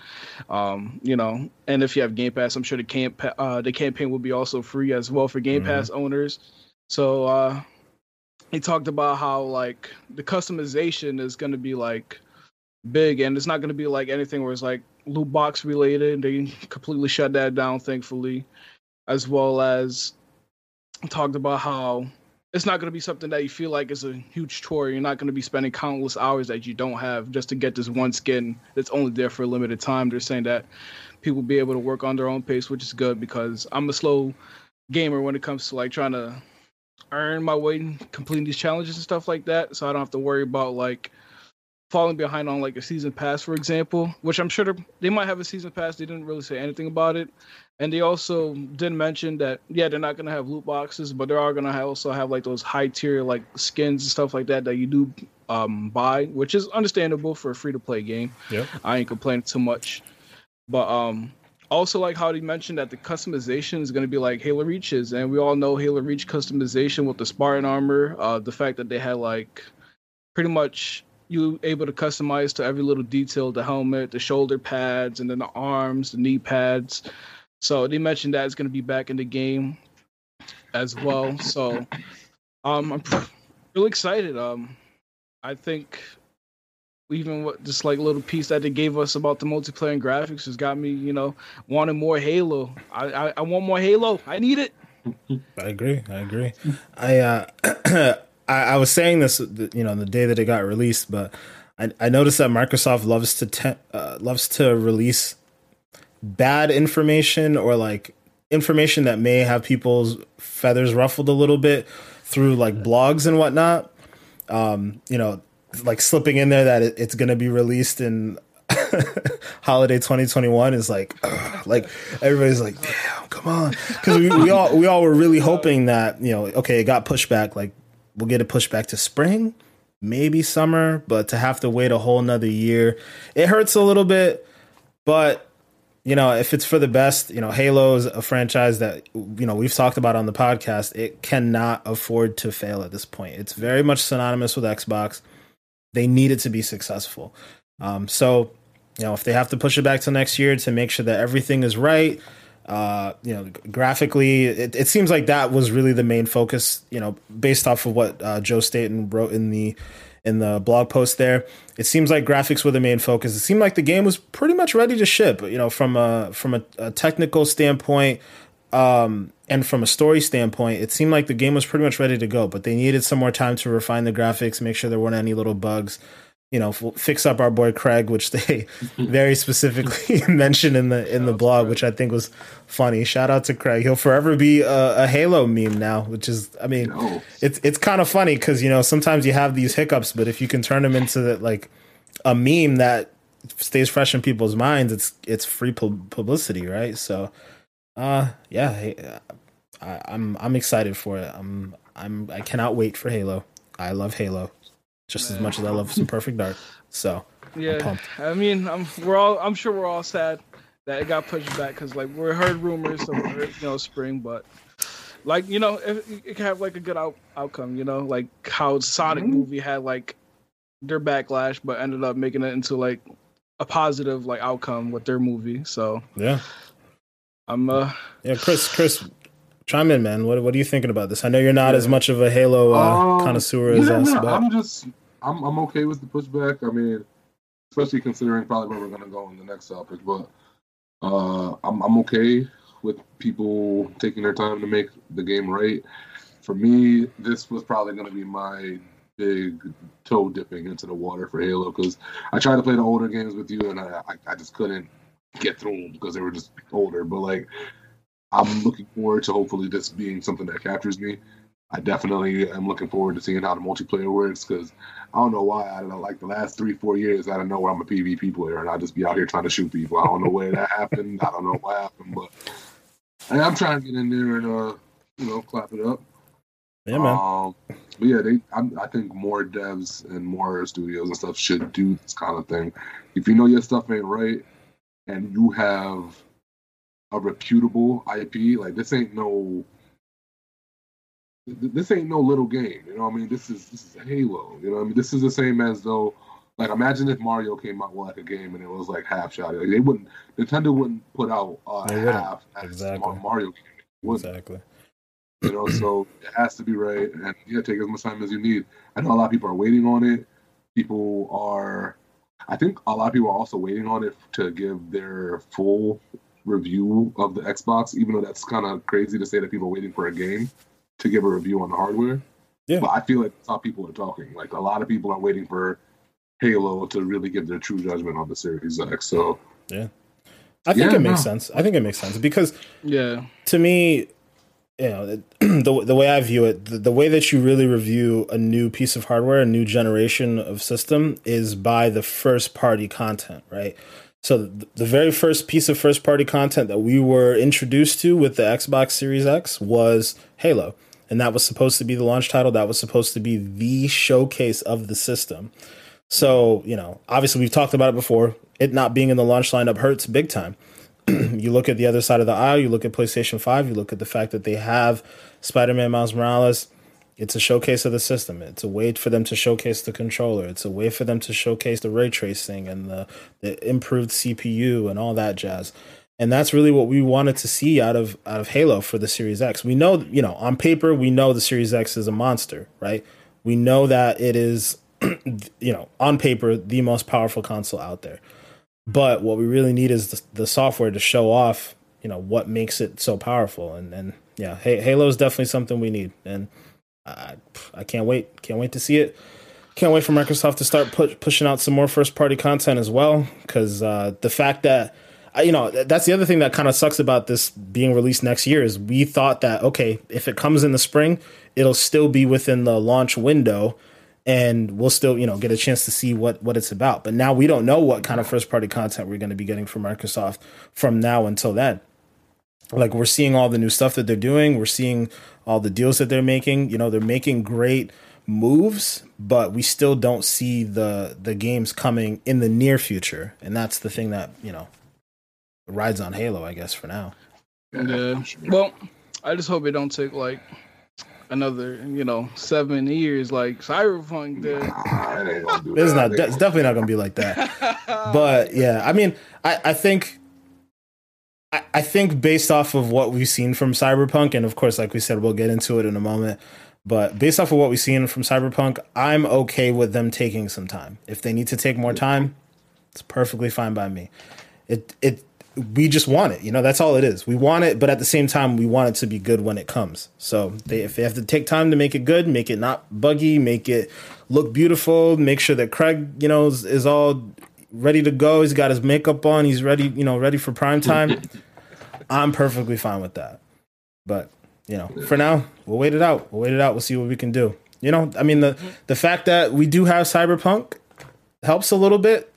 Um, you know, and if you have Game Pass, I'm sure the camp uh, the campaign will be also free as well for Game mm-hmm. Pass owners. So uh, he talked about how like the customization is going to be like big, and it's not going to be like anything where it's like loot box related. They completely shut that down, thankfully, as well as talked about how it's not going to be something that you feel like is a huge chore. You're not going to be spending countless hours that you don't have just to get this one skin that's only there for a limited time. They're saying that people be able to work on their own pace, which is good because I'm a slow gamer when it comes to like trying to earn my way and completing these challenges and stuff like that. So I don't have to worry about like falling behind on like a season pass, for example, which I'm sure they might have a season pass. They didn't really say anything about it, and they also did mention that yeah, they're not gonna have loot boxes, but they are gonna have also have like those high tier like skins and stuff like that that you do um, buy, which is understandable for a free to play game. Yeah, I ain't complaining too much, but um. Also, like how they mentioned that the customization is going to be like Halo Reaches, and we all know Halo Reach customization with the Spartan armor. Uh, the fact that they had like pretty much you able to customize to every little detail the helmet the shoulder pads and then the arms the knee pads so they mentioned that it's going to be back in the game as well. So um i'm really excited. Um i think even what this like little piece that they gave us about the multiplayer and graphics has got me you know wanting more halo. I i, I want more halo. I need it. I agree. I agree. I uh I, I was saying this, you know, the day that it got released, but I, I noticed that Microsoft loves to te- uh, loves to release bad information or like information that may have people's feathers ruffled a little bit through like blogs and whatnot. Um, you know, like slipping in there that it, it's going to be released in holiday 2021 is like ugh, like everybody's like damn come on because we, we all we all were really hoping that you know okay it got pushed back like we'll get it pushed back to spring, maybe summer, but to have to wait a whole nother year, it hurts a little bit. But you know, if it's for the best, you know, Halo is a franchise that you know we've talked about on the podcast. It cannot afford to fail at this point. It's very much synonymous with Xbox. They need it to be successful. Um, so, you know, if they have to push it back to next year to make sure that everything is right, uh, you know, graphically, it, it, seems like that was really the main focus. You know, based off of what uh, Joe Staten wrote in the in the blog post there, it seems like graphics were the main focus. It seemed like the game was pretty much ready to ship. You know, from a from a, a technical standpoint. Um, and from a story standpoint, it seemed like the game was pretty much ready to go, but they needed some more time to refine the graphics, make sure there weren't any little bugs. You know, fix up our boy Craig, which they very specifically mentioned in the in the blog, which I think was funny. Shout out to Craig. He'll forever be a, a Halo meme now, which is, I mean, it's it's kind of funny because you know sometimes you have these hiccups, but if you can turn them into like a meme that stays fresh in people's minds, it's it's free publicity, right? So, uh, yeah, I, I'm I'm excited for it. I'm I'm I cannot wait for Halo. I love Halo just Man. as much as I love some Perfect Dark. So yeah, I mean, I'm we're all I'm sure we're all sad that it got pushed back because like we heard rumors of you know spring, but like you know it, it could have like a good out, outcome. You know, like how Sonic mm-hmm. movie had like their backlash, but ended up making it into like a positive like outcome with their movie. So yeah, I'm uh yeah, Chris, Chris, chime in, man. What what are you thinking about this? I know you're not yeah. as much of a Halo uh, um, connoisseur as us, but I'm just I'm I'm okay with the pushback. I mean, especially considering probably where we're gonna go in the next topic. But uh, I'm I'm okay with people taking their time to make the game right. For me, this was probably gonna be my big toe dipping into the water for Halo because I tried to play the older games with you and I, I, I just couldn't get through them because they were just older. But like, I'm looking forward to hopefully this being something that captures me. I definitely am looking forward to seeing how the multiplayer works because I don't know why. I don't know, like the last three, four years, I don't know where I'm a PvP player and I just be out here trying to shoot people. I don't know where that happened. I don't know what happened, but I'm trying to get in there and uh, you know, clap it up. Yeah, man. Um, but yeah, they. I'm, I think more devs and more studios and stuff should do this kind of thing. If you know your stuff ain't right, and you have a reputable IP, like this ain't no this ain't no little game. You know what I mean? This is this is Halo. You know what I mean? This is the same as though like imagine if Mario came out with like a game and it was like half shot. Like, they wouldn't Nintendo wouldn't put out uh, half exactly. Mario game. Exactly. You know, so it has to be right and yeah, take as much time as you need. I know a lot of people are waiting on it. People are I think a lot of people are also waiting on it to give their full review of the Xbox, even though that's kind of crazy to say that people are waiting for a game to give a review on the hardware. Yeah. But I feel like that's how people are talking. Like a lot of people are waiting for Halo to really give their true judgment on the Series X. So yeah, I think yeah, it makes no. sense. I think it makes sense because yeah, to me, you know, the the way I view it, the, the way that you really review a new piece of hardware, a new generation of system, is by the first party content, right? So the very first piece of first party content that we were introduced to with the Xbox Series X was Halo and that was supposed to be the launch title. That was supposed to be the showcase of the system. So, you know, obviously we've talked about it before. It not being in the launch lineup hurts big time. you look at the other side of the aisle, you look at PlayStation 5, you look at the fact that they have Spider Man Miles Morales. It's a showcase of the system. It's a way for them to showcase the controller. It's a way for them to showcase the ray tracing and the, the improved CPU and all that jazz and that's really what we wanted to see out of out of Halo for the Series X. We know, you know, on paper, we know the Series X is a monster, right? We know that it is, you know, on paper, the most powerful console out there. But what we really need is the, the software to show off, you know, what makes it so powerful. And and yeah, Halo is definitely something we need, and I I can't wait, can't wait to see it. Can't wait for Microsoft to start pu- pushing out some more first party content as well, because uh, the fact that you know that's the other thing that kind of sucks about this being released next year is we thought that okay if it comes in the spring it'll still be within the launch window and we'll still you know get a chance to see what what it's about. But now we don't know what kind of first party content we're going to be getting from microsoft from now until then. Like we're seeing all the new stuff that they're doing. We're seeing all the deals that they're making. You know they're making great moves but we still don't see the the games coming in the near future. And that's the thing that you know rides on Halo, I guess, for now. Yeah. Well, I just hope it don't take like another, you know, seven years like Cyberpunk did. Nah, it's not. It's definitely not going to be like that. but yeah, I mean, I I think. I, I think based off of what we've seen from Cyberpunk, and of course, like we said, we'll get into it in a moment. But based off of what we've seen from Cyberpunk, I'm okay with them taking some time. If they need to take more time, it's perfectly fine by me. It it we just want it. You know, that's all it is. We want it, but at the same time, we want it to be good when it comes. So they, if they have to take time to make it good, make it not buggy, make it look beautiful, make sure that Craig, you know, is, is all ready to go. He's got his makeup on. He's ready, you know, ready for prime time. I'm perfectly fine with that. But you know, for now, we'll wait it out. We'll wait it out. We'll see what we can do. You know, I mean the the fact that we do have Cyberpunk helps a little bit.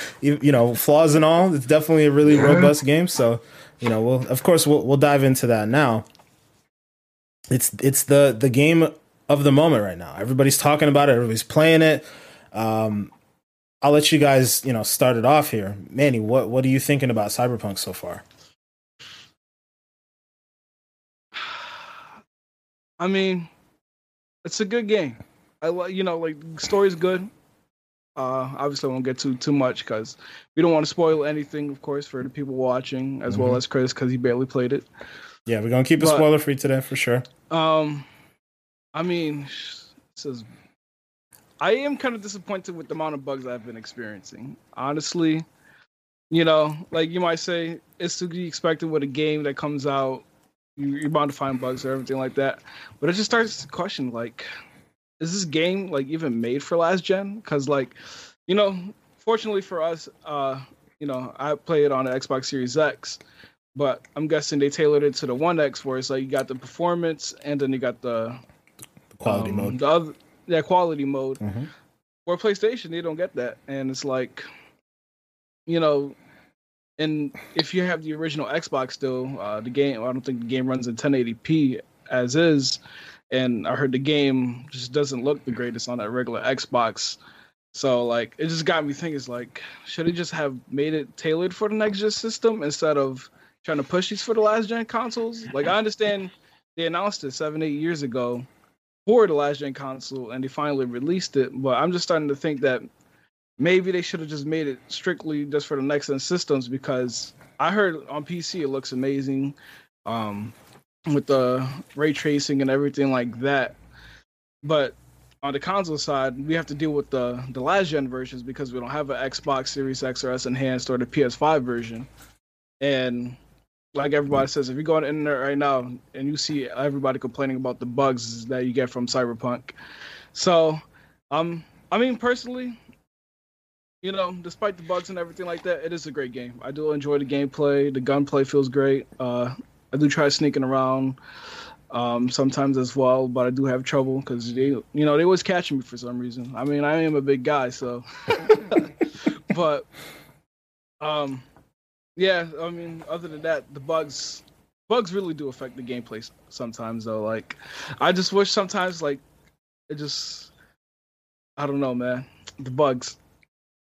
you, you, know, flaws and all. It's definitely a really yeah. robust game. So, you know, we'll of course we'll we'll dive into that now. It's it's the the game of the moment right now. Everybody's talking about it. Everybody's playing it. Um, I'll let you guys, you know, start it off here. Manny, what what are you thinking about Cyberpunk so far? I mean, it's a good game. I like, you know, like story's good. Uh, obviously, I won't get too too much because we don't want to spoil anything, of course, for the people watching as mm-hmm. well as Chris because he barely played it. Yeah, we're gonna keep it spoiler free today for sure. Um, I mean, says I am kind of disappointed with the amount of bugs I've been experiencing. Honestly, you know, like you might say, it's to be expected with a game that comes out. You, are bound to find bugs or everything like that. But it just starts to question, like, is this game like even made for last gen? Because like, you know, fortunately for us, uh, you know, I play it on the Xbox Series X, but I'm guessing they tailored it to the One X, where it's like you got the performance and then you got the, the quality um, mode. The other, that quality mode. Mm-hmm. For PlayStation, they don't get that, and it's like, you know, and if you have the original Xbox still, uh, the game I don't think the game runs in 1080p as is, and I heard the game just doesn't look the greatest on that regular Xbox. So like it just got me thinking, it's like should it just have made it tailored for the next gen system instead of trying to push these for the last gen consoles? Like I understand they announced it seven, eight years ago, for the last gen console and they finally released it. But I'm just starting to think that maybe they should have just made it strictly just for the next gen systems because I heard on PC it looks amazing. Um, with the ray tracing and everything like that. But on the console side, we have to deal with the the last gen versions because we don't have an Xbox Series X or S enhanced or the PS5 version. And like everybody says, if you go on the internet right now and you see everybody complaining about the bugs that you get from Cyberpunk, so um, I mean personally, you know, despite the bugs and everything like that, it is a great game. I do enjoy the gameplay. The gunplay feels great. Uh, I do try sneaking around um, sometimes as well, but I do have trouble because they, you know, they always catching me for some reason. I mean, I am a big guy, so. but, um, yeah, I mean, other than that, the bugs bugs really do affect the gameplay sometimes though. Like I just wish sometimes like it just I don't know, man. The bugs.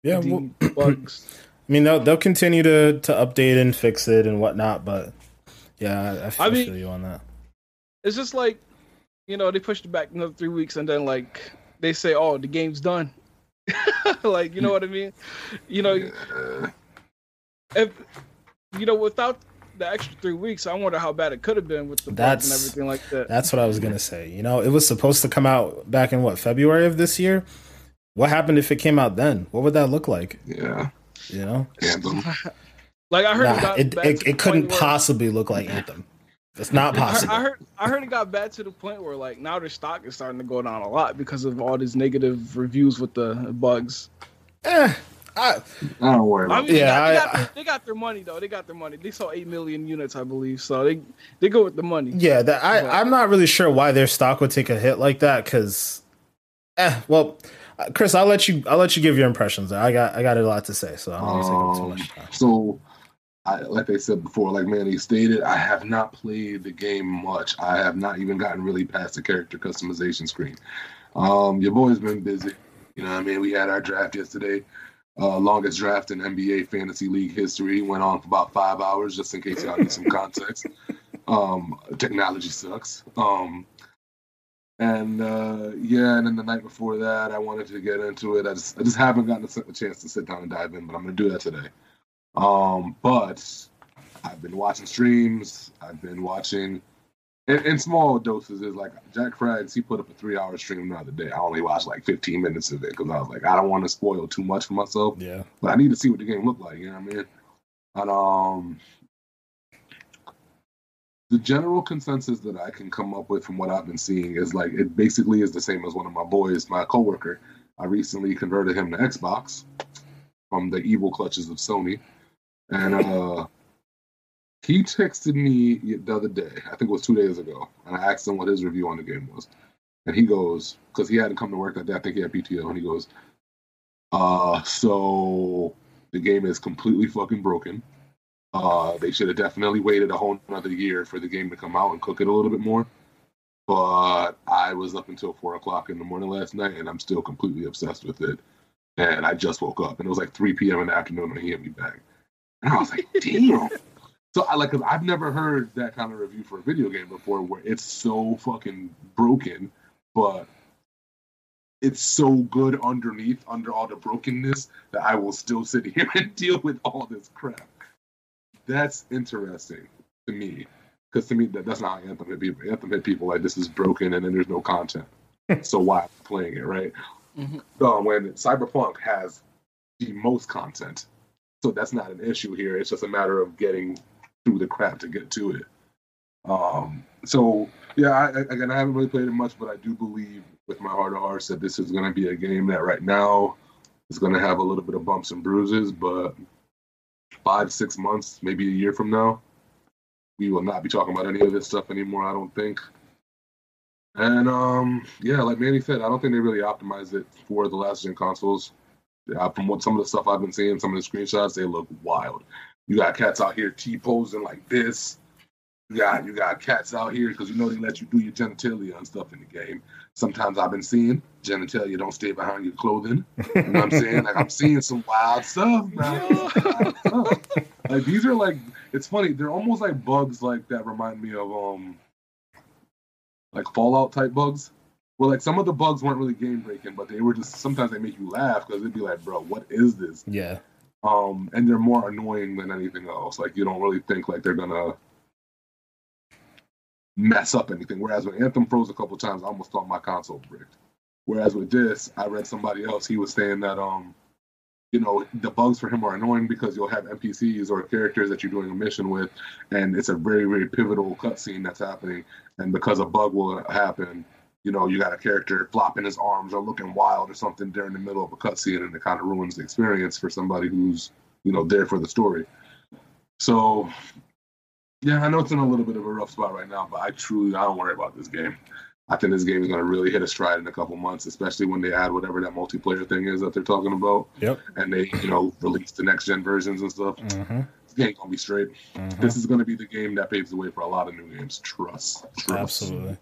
Yeah, the well, bugs. I mean, they'll they'll continue to to update and fix it and whatnot, but yeah, I, feel, I mean, feel you on that. It's just like you know they pushed it back another three weeks, and then like they say, "Oh, the game's done." like you know what I mean? You know, if you know without the extra three weeks, I wonder how bad it could have been with the bugs and everything like that. That's what I was gonna say. You know, it was supposed to come out back in what February of this year. What happened if it came out then? What would that look like? Yeah, you know. like I heard nah, it, it, it, it couldn't possibly look like Anthem. It's not possible. I heard I heard it got bad to the point where like now their stock is starting to go down a lot because of all these negative reviews with the bugs. Eh, I, I don't worry. I mean, yeah, they got, they, got their, they got, their, money though. They got their money. They sold eight million units, I believe. So they they go with the money. Yeah, that, I but, I'm not really sure why their stock would take a hit like that. Because, eh, well, uh, Chris, I'll let you I'll let you give your impressions. I got I got a lot to say, so I'm not um, too much time. So. I, like I said before, like Manny stated, I have not played the game much. I have not even gotten really past the character customization screen. Um, your boy's been busy. You know, what I mean, we had our draft yesterday uh, longest draft in NBA fantasy league history. Went on for about five hours, just in case y'all need some context. Um, technology sucks. Um, and uh, yeah, and then the night before that, I wanted to get into it. I just, I just haven't gotten a chance to sit down and dive in, but I'm gonna do that today. Um, but I've been watching streams. I've been watching in, in, small doses is like Jack Frags. He put up a three-hour stream the other day. I only watched like 15 minutes of it because I was like, I don't want to spoil too much for myself. Yeah, but I need to see what the game looked like. You know what I mean? And um, the general consensus that I can come up with from what I've been seeing is like it basically is the same as one of my boys, my coworker. I recently converted him to Xbox from the evil clutches of Sony, and uh, he texted me the other day. I think it was two days ago, and I asked him what his review on the game was, and he goes because he hadn't come to work that day. I think he had PTO, and he goes, "Uh, so the game is completely fucking broken." Uh, they should have definitely waited a whole another year for the game to come out and cook it a little bit more. But I was up until four o'clock in the morning last night, and I'm still completely obsessed with it. And I just woke up, and it was like 3 p.m. in the afternoon when he hit me back, and I was like, "Damn!" so I like, cause I've never heard that kind of review for a video game before, where it's so fucking broken, but it's so good underneath, under all the brokenness, that I will still sit here and deal with all this crap that's interesting to me because to me that, that's not anthem hit people. Anthem hit people like this is broken and then there's no content. so why playing it, right? Mm-hmm. So when Cyberpunk has the most content, so that's not an issue here. It's just a matter of getting through the crap to get to it. Um, so yeah, I, again, I haven't really played it much, but I do believe with my heart of hearts that this is going to be a game that right now is going to have a little bit of bumps and bruises, but five, six months, maybe a year from now, we will not be talking about any of this stuff anymore. I don't think. And um, yeah, like Manny said, I don't think they really optimized it for the last gen consoles. Yeah, from what some of the stuff I've been seeing, some of the screenshots, they look wild. You got cats out here t posing like this. You got you got cats out here because you know they let you do your genitalia and stuff in the game. Sometimes I've been seeing genitalia don't stay behind your clothing. You know what I'm saying? Like I'm seeing some wild stuff, man. like these are like it's funny. They're almost like bugs like that remind me of um like Fallout type bugs. Where like some of the bugs weren't really game breaking, but they were just sometimes they make you laugh because they'd be like, bro, what is this? Yeah. Um, and they're more annoying than anything else. Like you don't really think like they're gonna mess up anything. Whereas when Anthem froze a couple times, I almost thought my console bricked. Whereas with this, I read somebody else, he was saying that um, you know, the bugs for him are annoying because you'll have NPCs or characters that you're doing a mission with, and it's a very, very pivotal cutscene that's happening. And because a bug will happen, you know, you got a character flopping his arms or looking wild or something during the middle of a cutscene, and it kind of ruins the experience for somebody who's, you know, there for the story. So yeah, I know it's in a little bit of a rough spot right now, but I truly I don't worry about this game. I think this game is going to really hit a stride in a couple months, especially when they add whatever that multiplayer thing is that they're talking about. Yep. And they, you know, release the next gen versions and stuff. Mm-hmm. This game gonna be straight. Mm-hmm. This is going to be the game that paves the way for a lot of new games. Trust. Trust. Absolutely.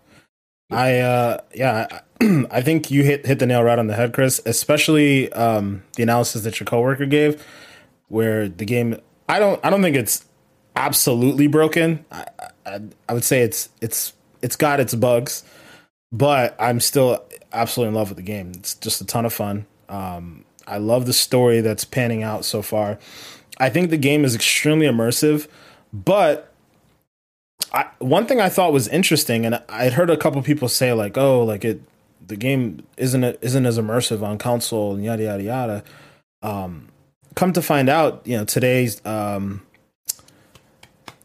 I uh yeah, I, think you hit hit the nail right on the head, Chris. Especially um the analysis that your coworker gave, where the game I don't I don't think it's absolutely broken. I, I, I would say it's it's it's got its bugs, but I'm still absolutely in love with the game. It's just a ton of fun. Um, I love the story that's panning out so far. I think the game is extremely immersive, but I, one thing I thought was interesting, and I'd heard a couple people say like, "Oh, like it, the game isn't isn't as immersive on console and yada yada yada." Um, come to find out, you know, today's um,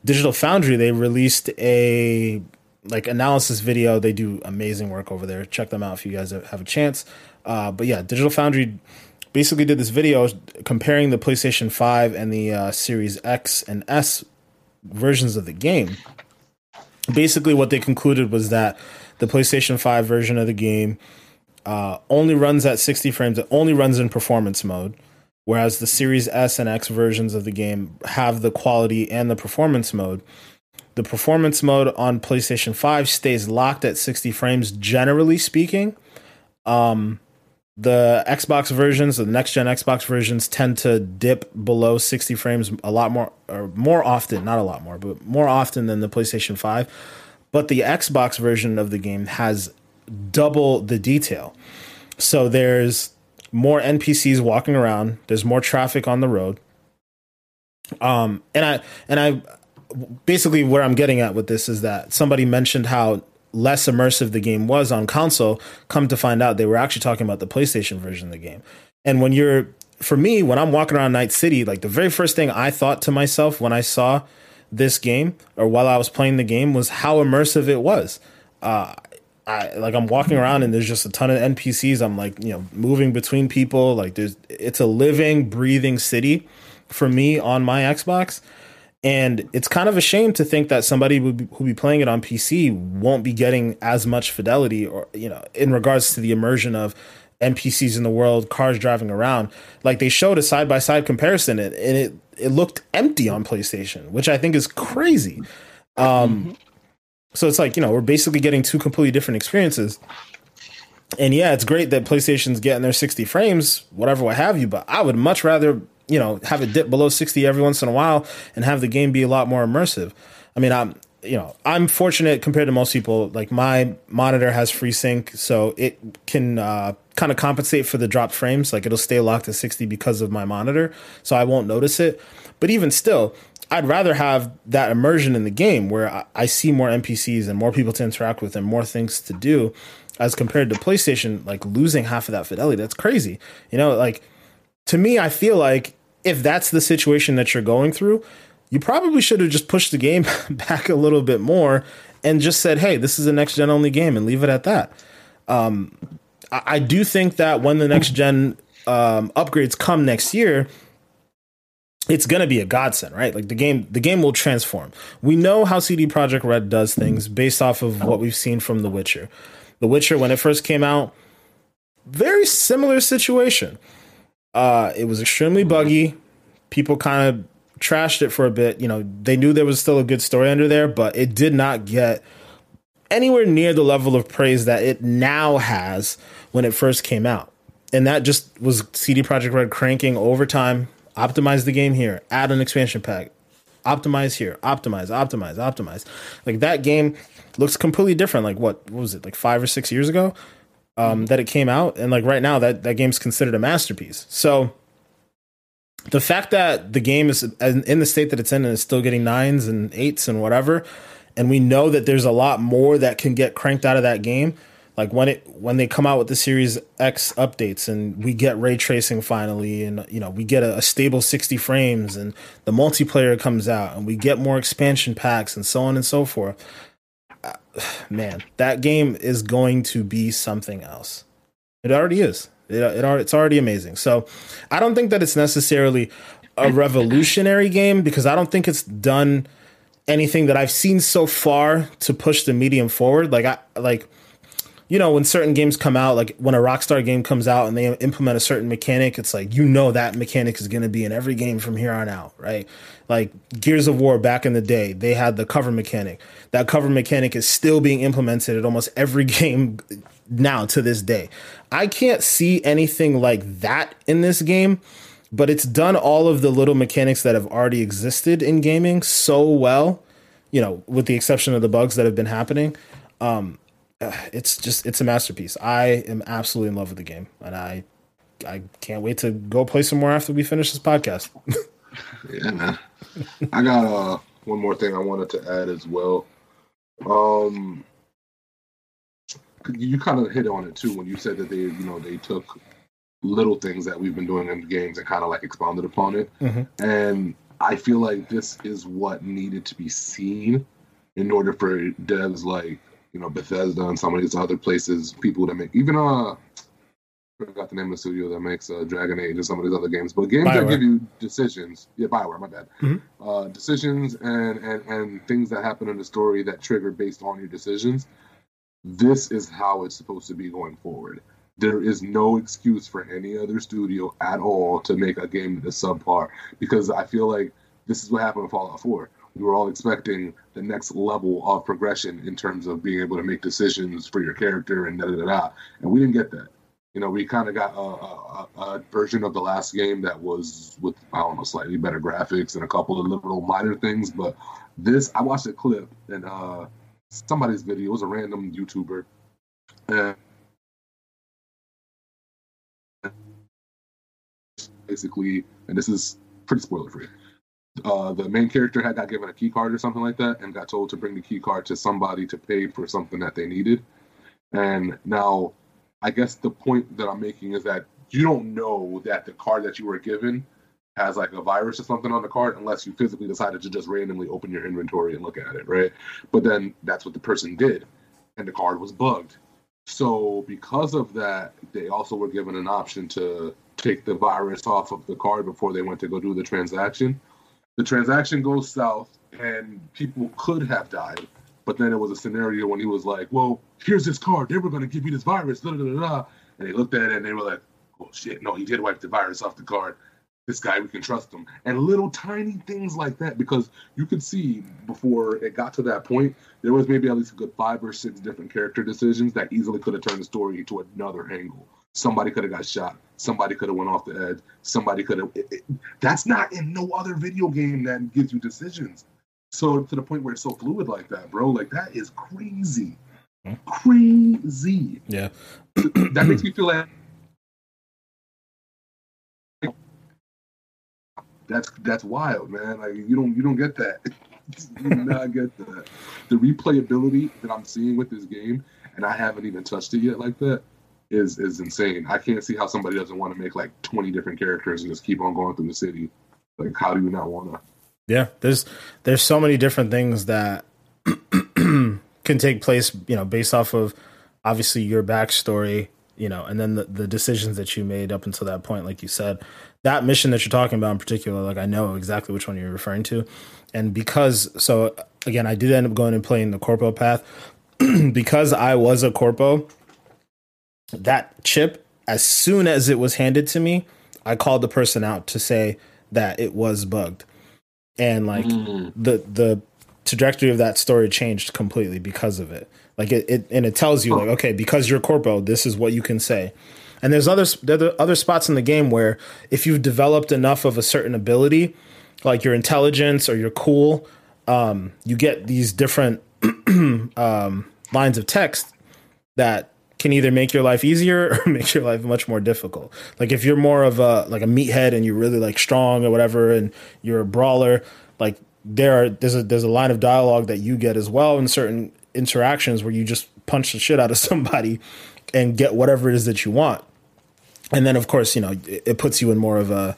Digital Foundry, they released a like analysis video. They do amazing work over there. Check them out if you guys have a chance. Uh, but yeah, Digital Foundry basically did this video comparing the PlayStation 5 and the uh, Series X and S versions of the game. Basically, what they concluded was that the PlayStation 5 version of the game uh, only runs at 60 frames. It only runs in performance mode whereas the Series S and X versions of the game have the quality and the performance mode. The performance mode on PlayStation 5 stays locked at 60 frames, generally speaking. Um, the Xbox versions, the next gen Xbox versions, tend to dip below 60 frames a lot more, or more often, not a lot more, but more often than the PlayStation 5. But the Xbox version of the game has double the detail. So there's more NPCs walking around. There's more traffic on the road. Um, and I and I basically where I'm getting at with this is that somebody mentioned how less immersive the game was on console. Come to find out, they were actually talking about the PlayStation version of the game. And when you're for me, when I'm walking around Night City, like the very first thing I thought to myself when I saw this game or while I was playing the game was how immersive it was. Uh, I like I'm walking around and there's just a ton of NPCs. I'm like, you know, moving between people. Like there's it's a living, breathing city for me on my Xbox. And it's kind of a shame to think that somebody who be playing it on PC won't be getting as much fidelity or you know, in regards to the immersion of NPCs in the world, cars driving around. Like they showed a side by side comparison and it it looked empty on PlayStation, which I think is crazy. Um mm-hmm so it's like, you know, we're basically getting two completely different experiences. And yeah, it's great that PlayStation's getting their 60 frames, whatever, what have you, but I would much rather, you know, have it dip below 60 every once in a while and have the game be a lot more immersive. I mean, I'm, you know, I'm fortunate compared to most people. Like my monitor has FreeSync, so it can uh, kind of compensate for the dropped frames. Like it'll stay locked at 60 because of my monitor, so I won't notice it. But even still, I'd rather have that immersion in the game where I, I, see more NPCs and more people to interact with and more things to do as compared to PlayStation like losing half of that fidelity. That's crazy. You know, like to me I feel like if that's the situation that you're going through, you probably should have just pushed the game back a little bit more and just said, "Hey, this is a next gen only game," and leave it at that. Um, I, I, do think that when the next gen um, upgrades come next year, it's going to be a godsend, right? Like the game, the game will transform. We know how CD Projekt Red does things based off of what we've seen from The Witcher. The Witcher, when it first came out, very similar situation. Uh, it was extremely buggy. People kind of trashed it for a bit. You know, they knew there was still a good story under there, but it did not get anywhere near the level of praise that it now has when it first came out. And that just was CD Projekt Red cranking overtime optimize the game here, add an expansion pack, optimize here, optimize, optimize, optimize. Like that game looks completely different. Like what, what was it, like five or six years ago um, that it came out? And like right now, that, that game's considered a masterpiece. So the fact that the game is in the state that it's in and is still getting nines and eights and whatever, and we know that there's a lot more that can get cranked out of that game like when it when they come out with the series x updates and we get ray tracing finally and you know we get a, a, stable 60 frames and the multiplayer comes out and we get more expansion packs and so on and so forth man that game is going to be something else. It already is. It, it it's already amazing. So i don't think that it's necessarily a revolutionary game because i don't think it's done anything that i've seen so far to push the medium forward. Like i like you know, when certain games come out, like when a Rockstar game comes out and they implement a certain mechanic, it's like you know that mechanic is going to be in every game from here on out, right? Like Gears of War back in the day, they had the cover mechanic. That cover mechanic is still being implemented at almost every game now to this day. I can't see anything like that in this game, but it's done all of the little mechanics that have already existed in gaming so well, you know, with the exception of the bugs that have been happening. Um, it's just it's a masterpiece. I am absolutely in love with the game, and I I can't wait to go play some more after we finish this podcast. yeah, man. I got uh one more thing I wanted to add as well. Um, you kind of hit on it too when you said that they you know they took little things that we've been doing in the games and kind of like expounded upon it, mm-hmm. and I feel like this is what needed to be seen in order for devs like you know Bethesda and some of these other places, people that make even uh I forgot the name of the studio that makes uh, Dragon Age and some of these other games, but games Bioware. that give you decisions. Yeah, Bioware, my bad. Mm-hmm. Uh, decisions and, and and things that happen in the story that trigger based on your decisions. This is how it's supposed to be going forward. There is no excuse for any other studio at all to make a game that is subpar because I feel like this is what happened with Fallout 4 we were all expecting the next level of progression in terms of being able to make decisions for your character and da da da. da. And we didn't get that. You know, we kind of got a, a, a, version of the last game that was with I don't know slightly better graphics and a couple of little minor things. But this, I watched a clip and uh, somebody's video. It was a random YouTuber. And basically, and this is pretty spoiler free uh, the main character had got given a key card or something like that and got told to bring the key card to somebody to pay for something that they needed. And now, I guess the point that I'm making is that you don't know that the card that you were given has like a virus or something on the card unless you physically decided to just randomly open your inventory and look at it, right? But then that's what the person did, and the card was bugged. So because of that, they also were given an option to take the virus off of the card before they went to go do the transaction. The transaction goes south, and people could have died. But then it was a scenario when he was like, "Well, here's this card. They were going to give me this virus." Da, da, da. And they looked at it and they were like, "Oh shit! No, he did wipe the virus off the card. This guy, we can trust him." And little tiny things like that, because you could see before it got to that point, there was maybe at least a good five or six different character decisions that easily could have turned the story to another angle. Somebody could have got shot. Somebody could have went off the edge. Somebody could have. That's not in no other video game that gives you decisions. So to the point where it's so fluid like that, bro, like that is crazy, hmm? crazy. Yeah, that makes me feel like that's that's wild, man. Like you don't you don't get that. you do not get that. The replayability that I'm seeing with this game, and I haven't even touched it yet like that, is is insane. I can't see how somebody doesn't want to make like 20 different characters and just keep on going through the city. Like, how do you not want to? Yeah, there's there's so many different things that can take place, you know, based off of obviously your backstory, you know, and then the, the decisions that you made up until that point, like you said. That mission that you're talking about in particular, like I know exactly which one you're referring to. And because so again, I did end up going and playing the corpo path. because I was a corpo, that chip, as soon as it was handed to me, I called the person out to say that it was bugged and like mm. the the trajectory of that story changed completely because of it. Like it, it and it tells you like okay because you're corpo, this is what you can say. And there's other there are other spots in the game where if you've developed enough of a certain ability, like your intelligence or your cool, um, you get these different um, lines of text that can either make your life easier or make your life much more difficult. Like if you're more of a like a meathead and you're really like strong or whatever, and you're a brawler, like there are there's a there's a line of dialogue that you get as well in certain interactions where you just punch the shit out of somebody and get whatever it is that you want. And then of course, you know, it, it puts you in more of a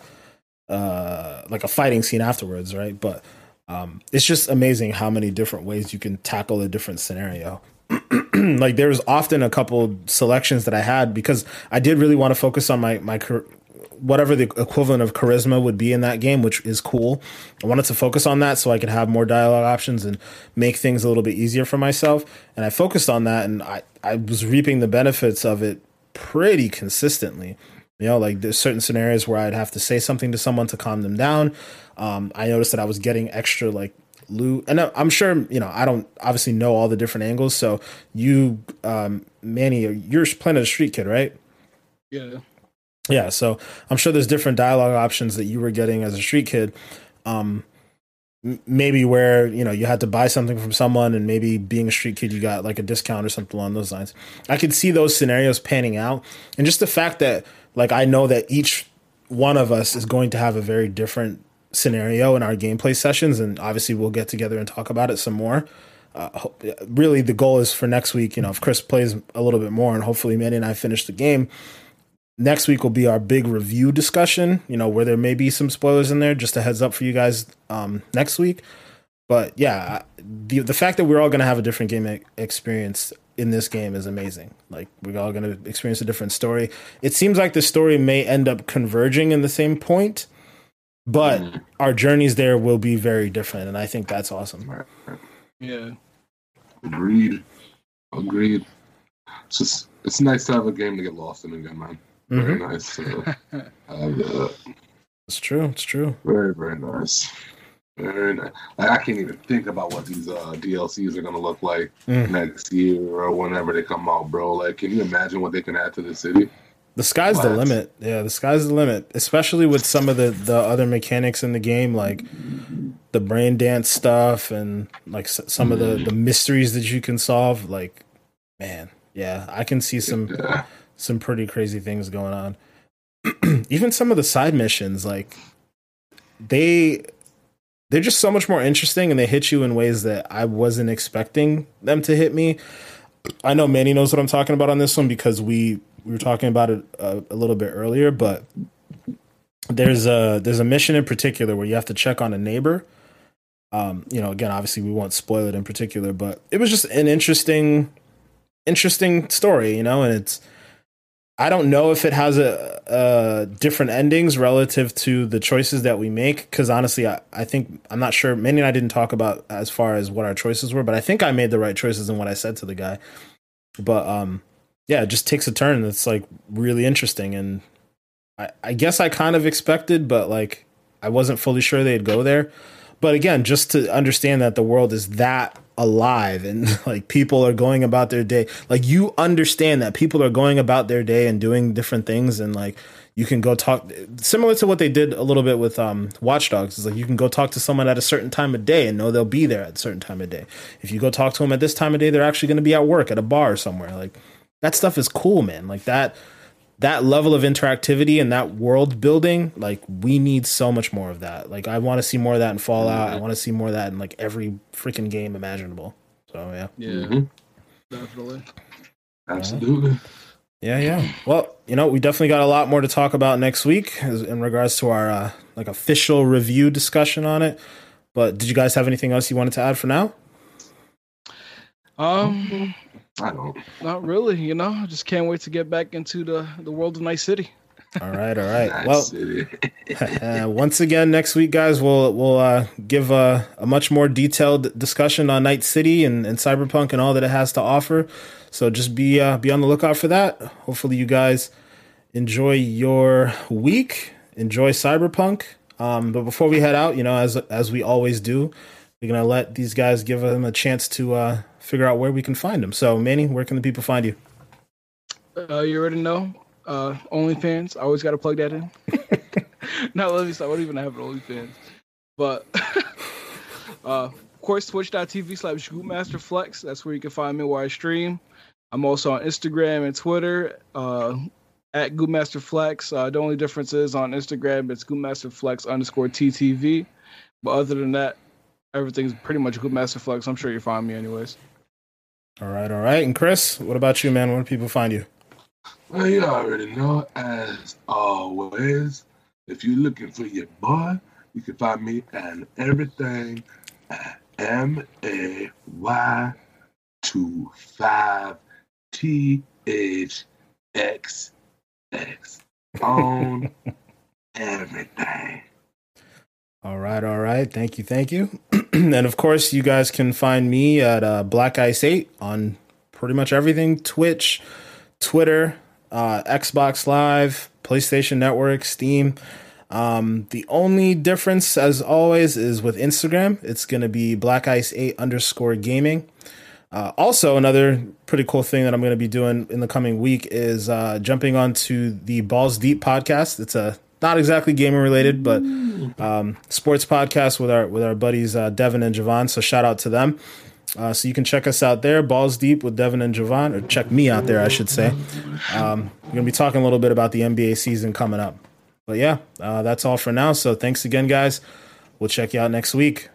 uh like a fighting scene afterwards, right? But um it's just amazing how many different ways you can tackle a different scenario. like there was often a couple selections that I had because I did really want to focus on my my whatever the equivalent of charisma would be in that game, which is cool. I wanted to focus on that so I could have more dialogue options and make things a little bit easier for myself. And I focused on that, and I I was reaping the benefits of it pretty consistently. You know, like there's certain scenarios where I'd have to say something to someone to calm them down. Um, I noticed that I was getting extra like loot and i'm sure you know i don't obviously know all the different angles so you um manny you're playing as a street kid right? Yeah. Yeah so i'm sure there's different dialogue options that you were getting as a street kid um maybe where you know you had to buy something from someone and maybe being a street kid you got like a discount or something along those lines. I could see those scenarios panning out and just the fact that like i know that each one of us is going to have a very different scenario in our gameplay sessions, and obviously we'll get together and talk about it some more. Uh, really, the goal is for next week. You know, if Chris plays a little bit more, and hopefully Manny and I finish the game, next week will be our big review discussion. You know, where there may be some spoilers in there. Just a heads up for you guys um, next week. But yeah, the the fact that we're all going to have a different game experience in this game is amazing. Like we're all going to experience a different story. It seems like the story may end up converging in the same point, but mm. our journeys there will be very different, and I think that's awesome. Yeah. Agreed. Agreed. It's just it's nice to have a game to get lost in again, man. Very mm-hmm. nice. uh, it's true. It's true. Very very nice. Very nice. Like, I can't even think about what these uh, DLCs are gonna look like mm. next year or whenever they come out, bro. Like, can you imagine what they can add to the city? The sky's what? the limit. Yeah, the sky's the limit, especially with some of the the other mechanics in the game, like the brain dance stuff and like some of the the mysteries that you can solve. Like, man, yeah, I can see some some pretty crazy things going on. Even some of the side missions, like they they're just so much more interesting and they hit you in ways that I wasn't expecting them to hit me. I know Manny knows what I'm talking about on this one because we we were talking about it a, a little bit earlier, but there's a there's a mission in particular where you have to check on a neighbor. Um, you know, again, obviously we won't spoil it in particular, but it was just an interesting, interesting story, you know, and it's I don't know if it has a, a different endings relative to the choices that we make. Because honestly, I, I think I'm not sure. Manny and I didn't talk about as far as what our choices were, but I think I made the right choices in what I said to the guy. But um, yeah, it just takes a turn that's like really interesting, and I, I guess I kind of expected, but like I wasn't fully sure they'd go there. But again, just to understand that the world is that alive and like people are going about their day like you understand that people are going about their day and doing different things and like you can go talk similar to what they did a little bit with um Watch Dogs is like you can go talk to someone at a certain time of day and know they'll be there at a certain time of day if you go talk to them at this time of day they're actually going to be at work at a bar somewhere like that stuff is cool man like that that level of interactivity and that world building, like we need so much more of that. Like I want to see more of that in Fallout. I want to see more of that in like every freaking game imaginable. So yeah, yeah, mm-hmm. definitely, absolutely. Yeah, yeah. Well, you know, we definitely got a lot more to talk about next week in regards to our uh, like official review discussion on it. But did you guys have anything else you wanted to add for now? Um, I don't. Not really. You know, I just can't wait to get back into the the world of Night City. All right, all right. Nice well, uh, once again, next week, guys, we'll we'll uh, give a, a, much more detailed discussion on Night City and, and Cyberpunk and all that it has to offer. So just be uh, be on the lookout for that. Hopefully, you guys enjoy your week. Enjoy Cyberpunk. Um, but before we head out, you know, as as we always do, we're gonna let these guys give them a chance to uh, figure out where we can find them. So, Manny, where can the people find you? Uh, you already know. Uh, OnlyFans. I always got to plug that in. Not let me stop. I don't even have an OnlyFans. But, uh, of course, twitch.tv slash Goopmasterflex. That's where you can find me where I stream. I'm also on Instagram and Twitter uh, at Goopmasterflex. Uh, the only difference is on Instagram, it's Goopmasterflex underscore TTV. But other than that, everything's pretty much Goopmasterflex. I'm sure you find me anyways. All right, all right. And Chris, what about you, man? Where do people find you? Well, you already know, as always, if you're looking for your boy, you can find me and everything at M A Y two five T H X X on everything. All right, all right. Thank you, thank you. and of course, you guys can find me at uh, Black Ice Eight on pretty much everything: Twitch, Twitter, uh, Xbox Live, PlayStation Network, Steam. Um, the only difference, as always, is with Instagram. It's going to be Black Ice Eight underscore Gaming. Uh, also, another pretty cool thing that I'm going to be doing in the coming week is uh, jumping onto the Balls Deep podcast. It's a not exactly gaming related, but um, sports podcast with our with our buddies uh, Devin and Javon. So shout out to them. Uh, so you can check us out there, Balls Deep with Devin and Javon, or check me out there, I should say. Um, we're gonna be talking a little bit about the NBA season coming up. But yeah, uh, that's all for now. So thanks again, guys. We'll check you out next week.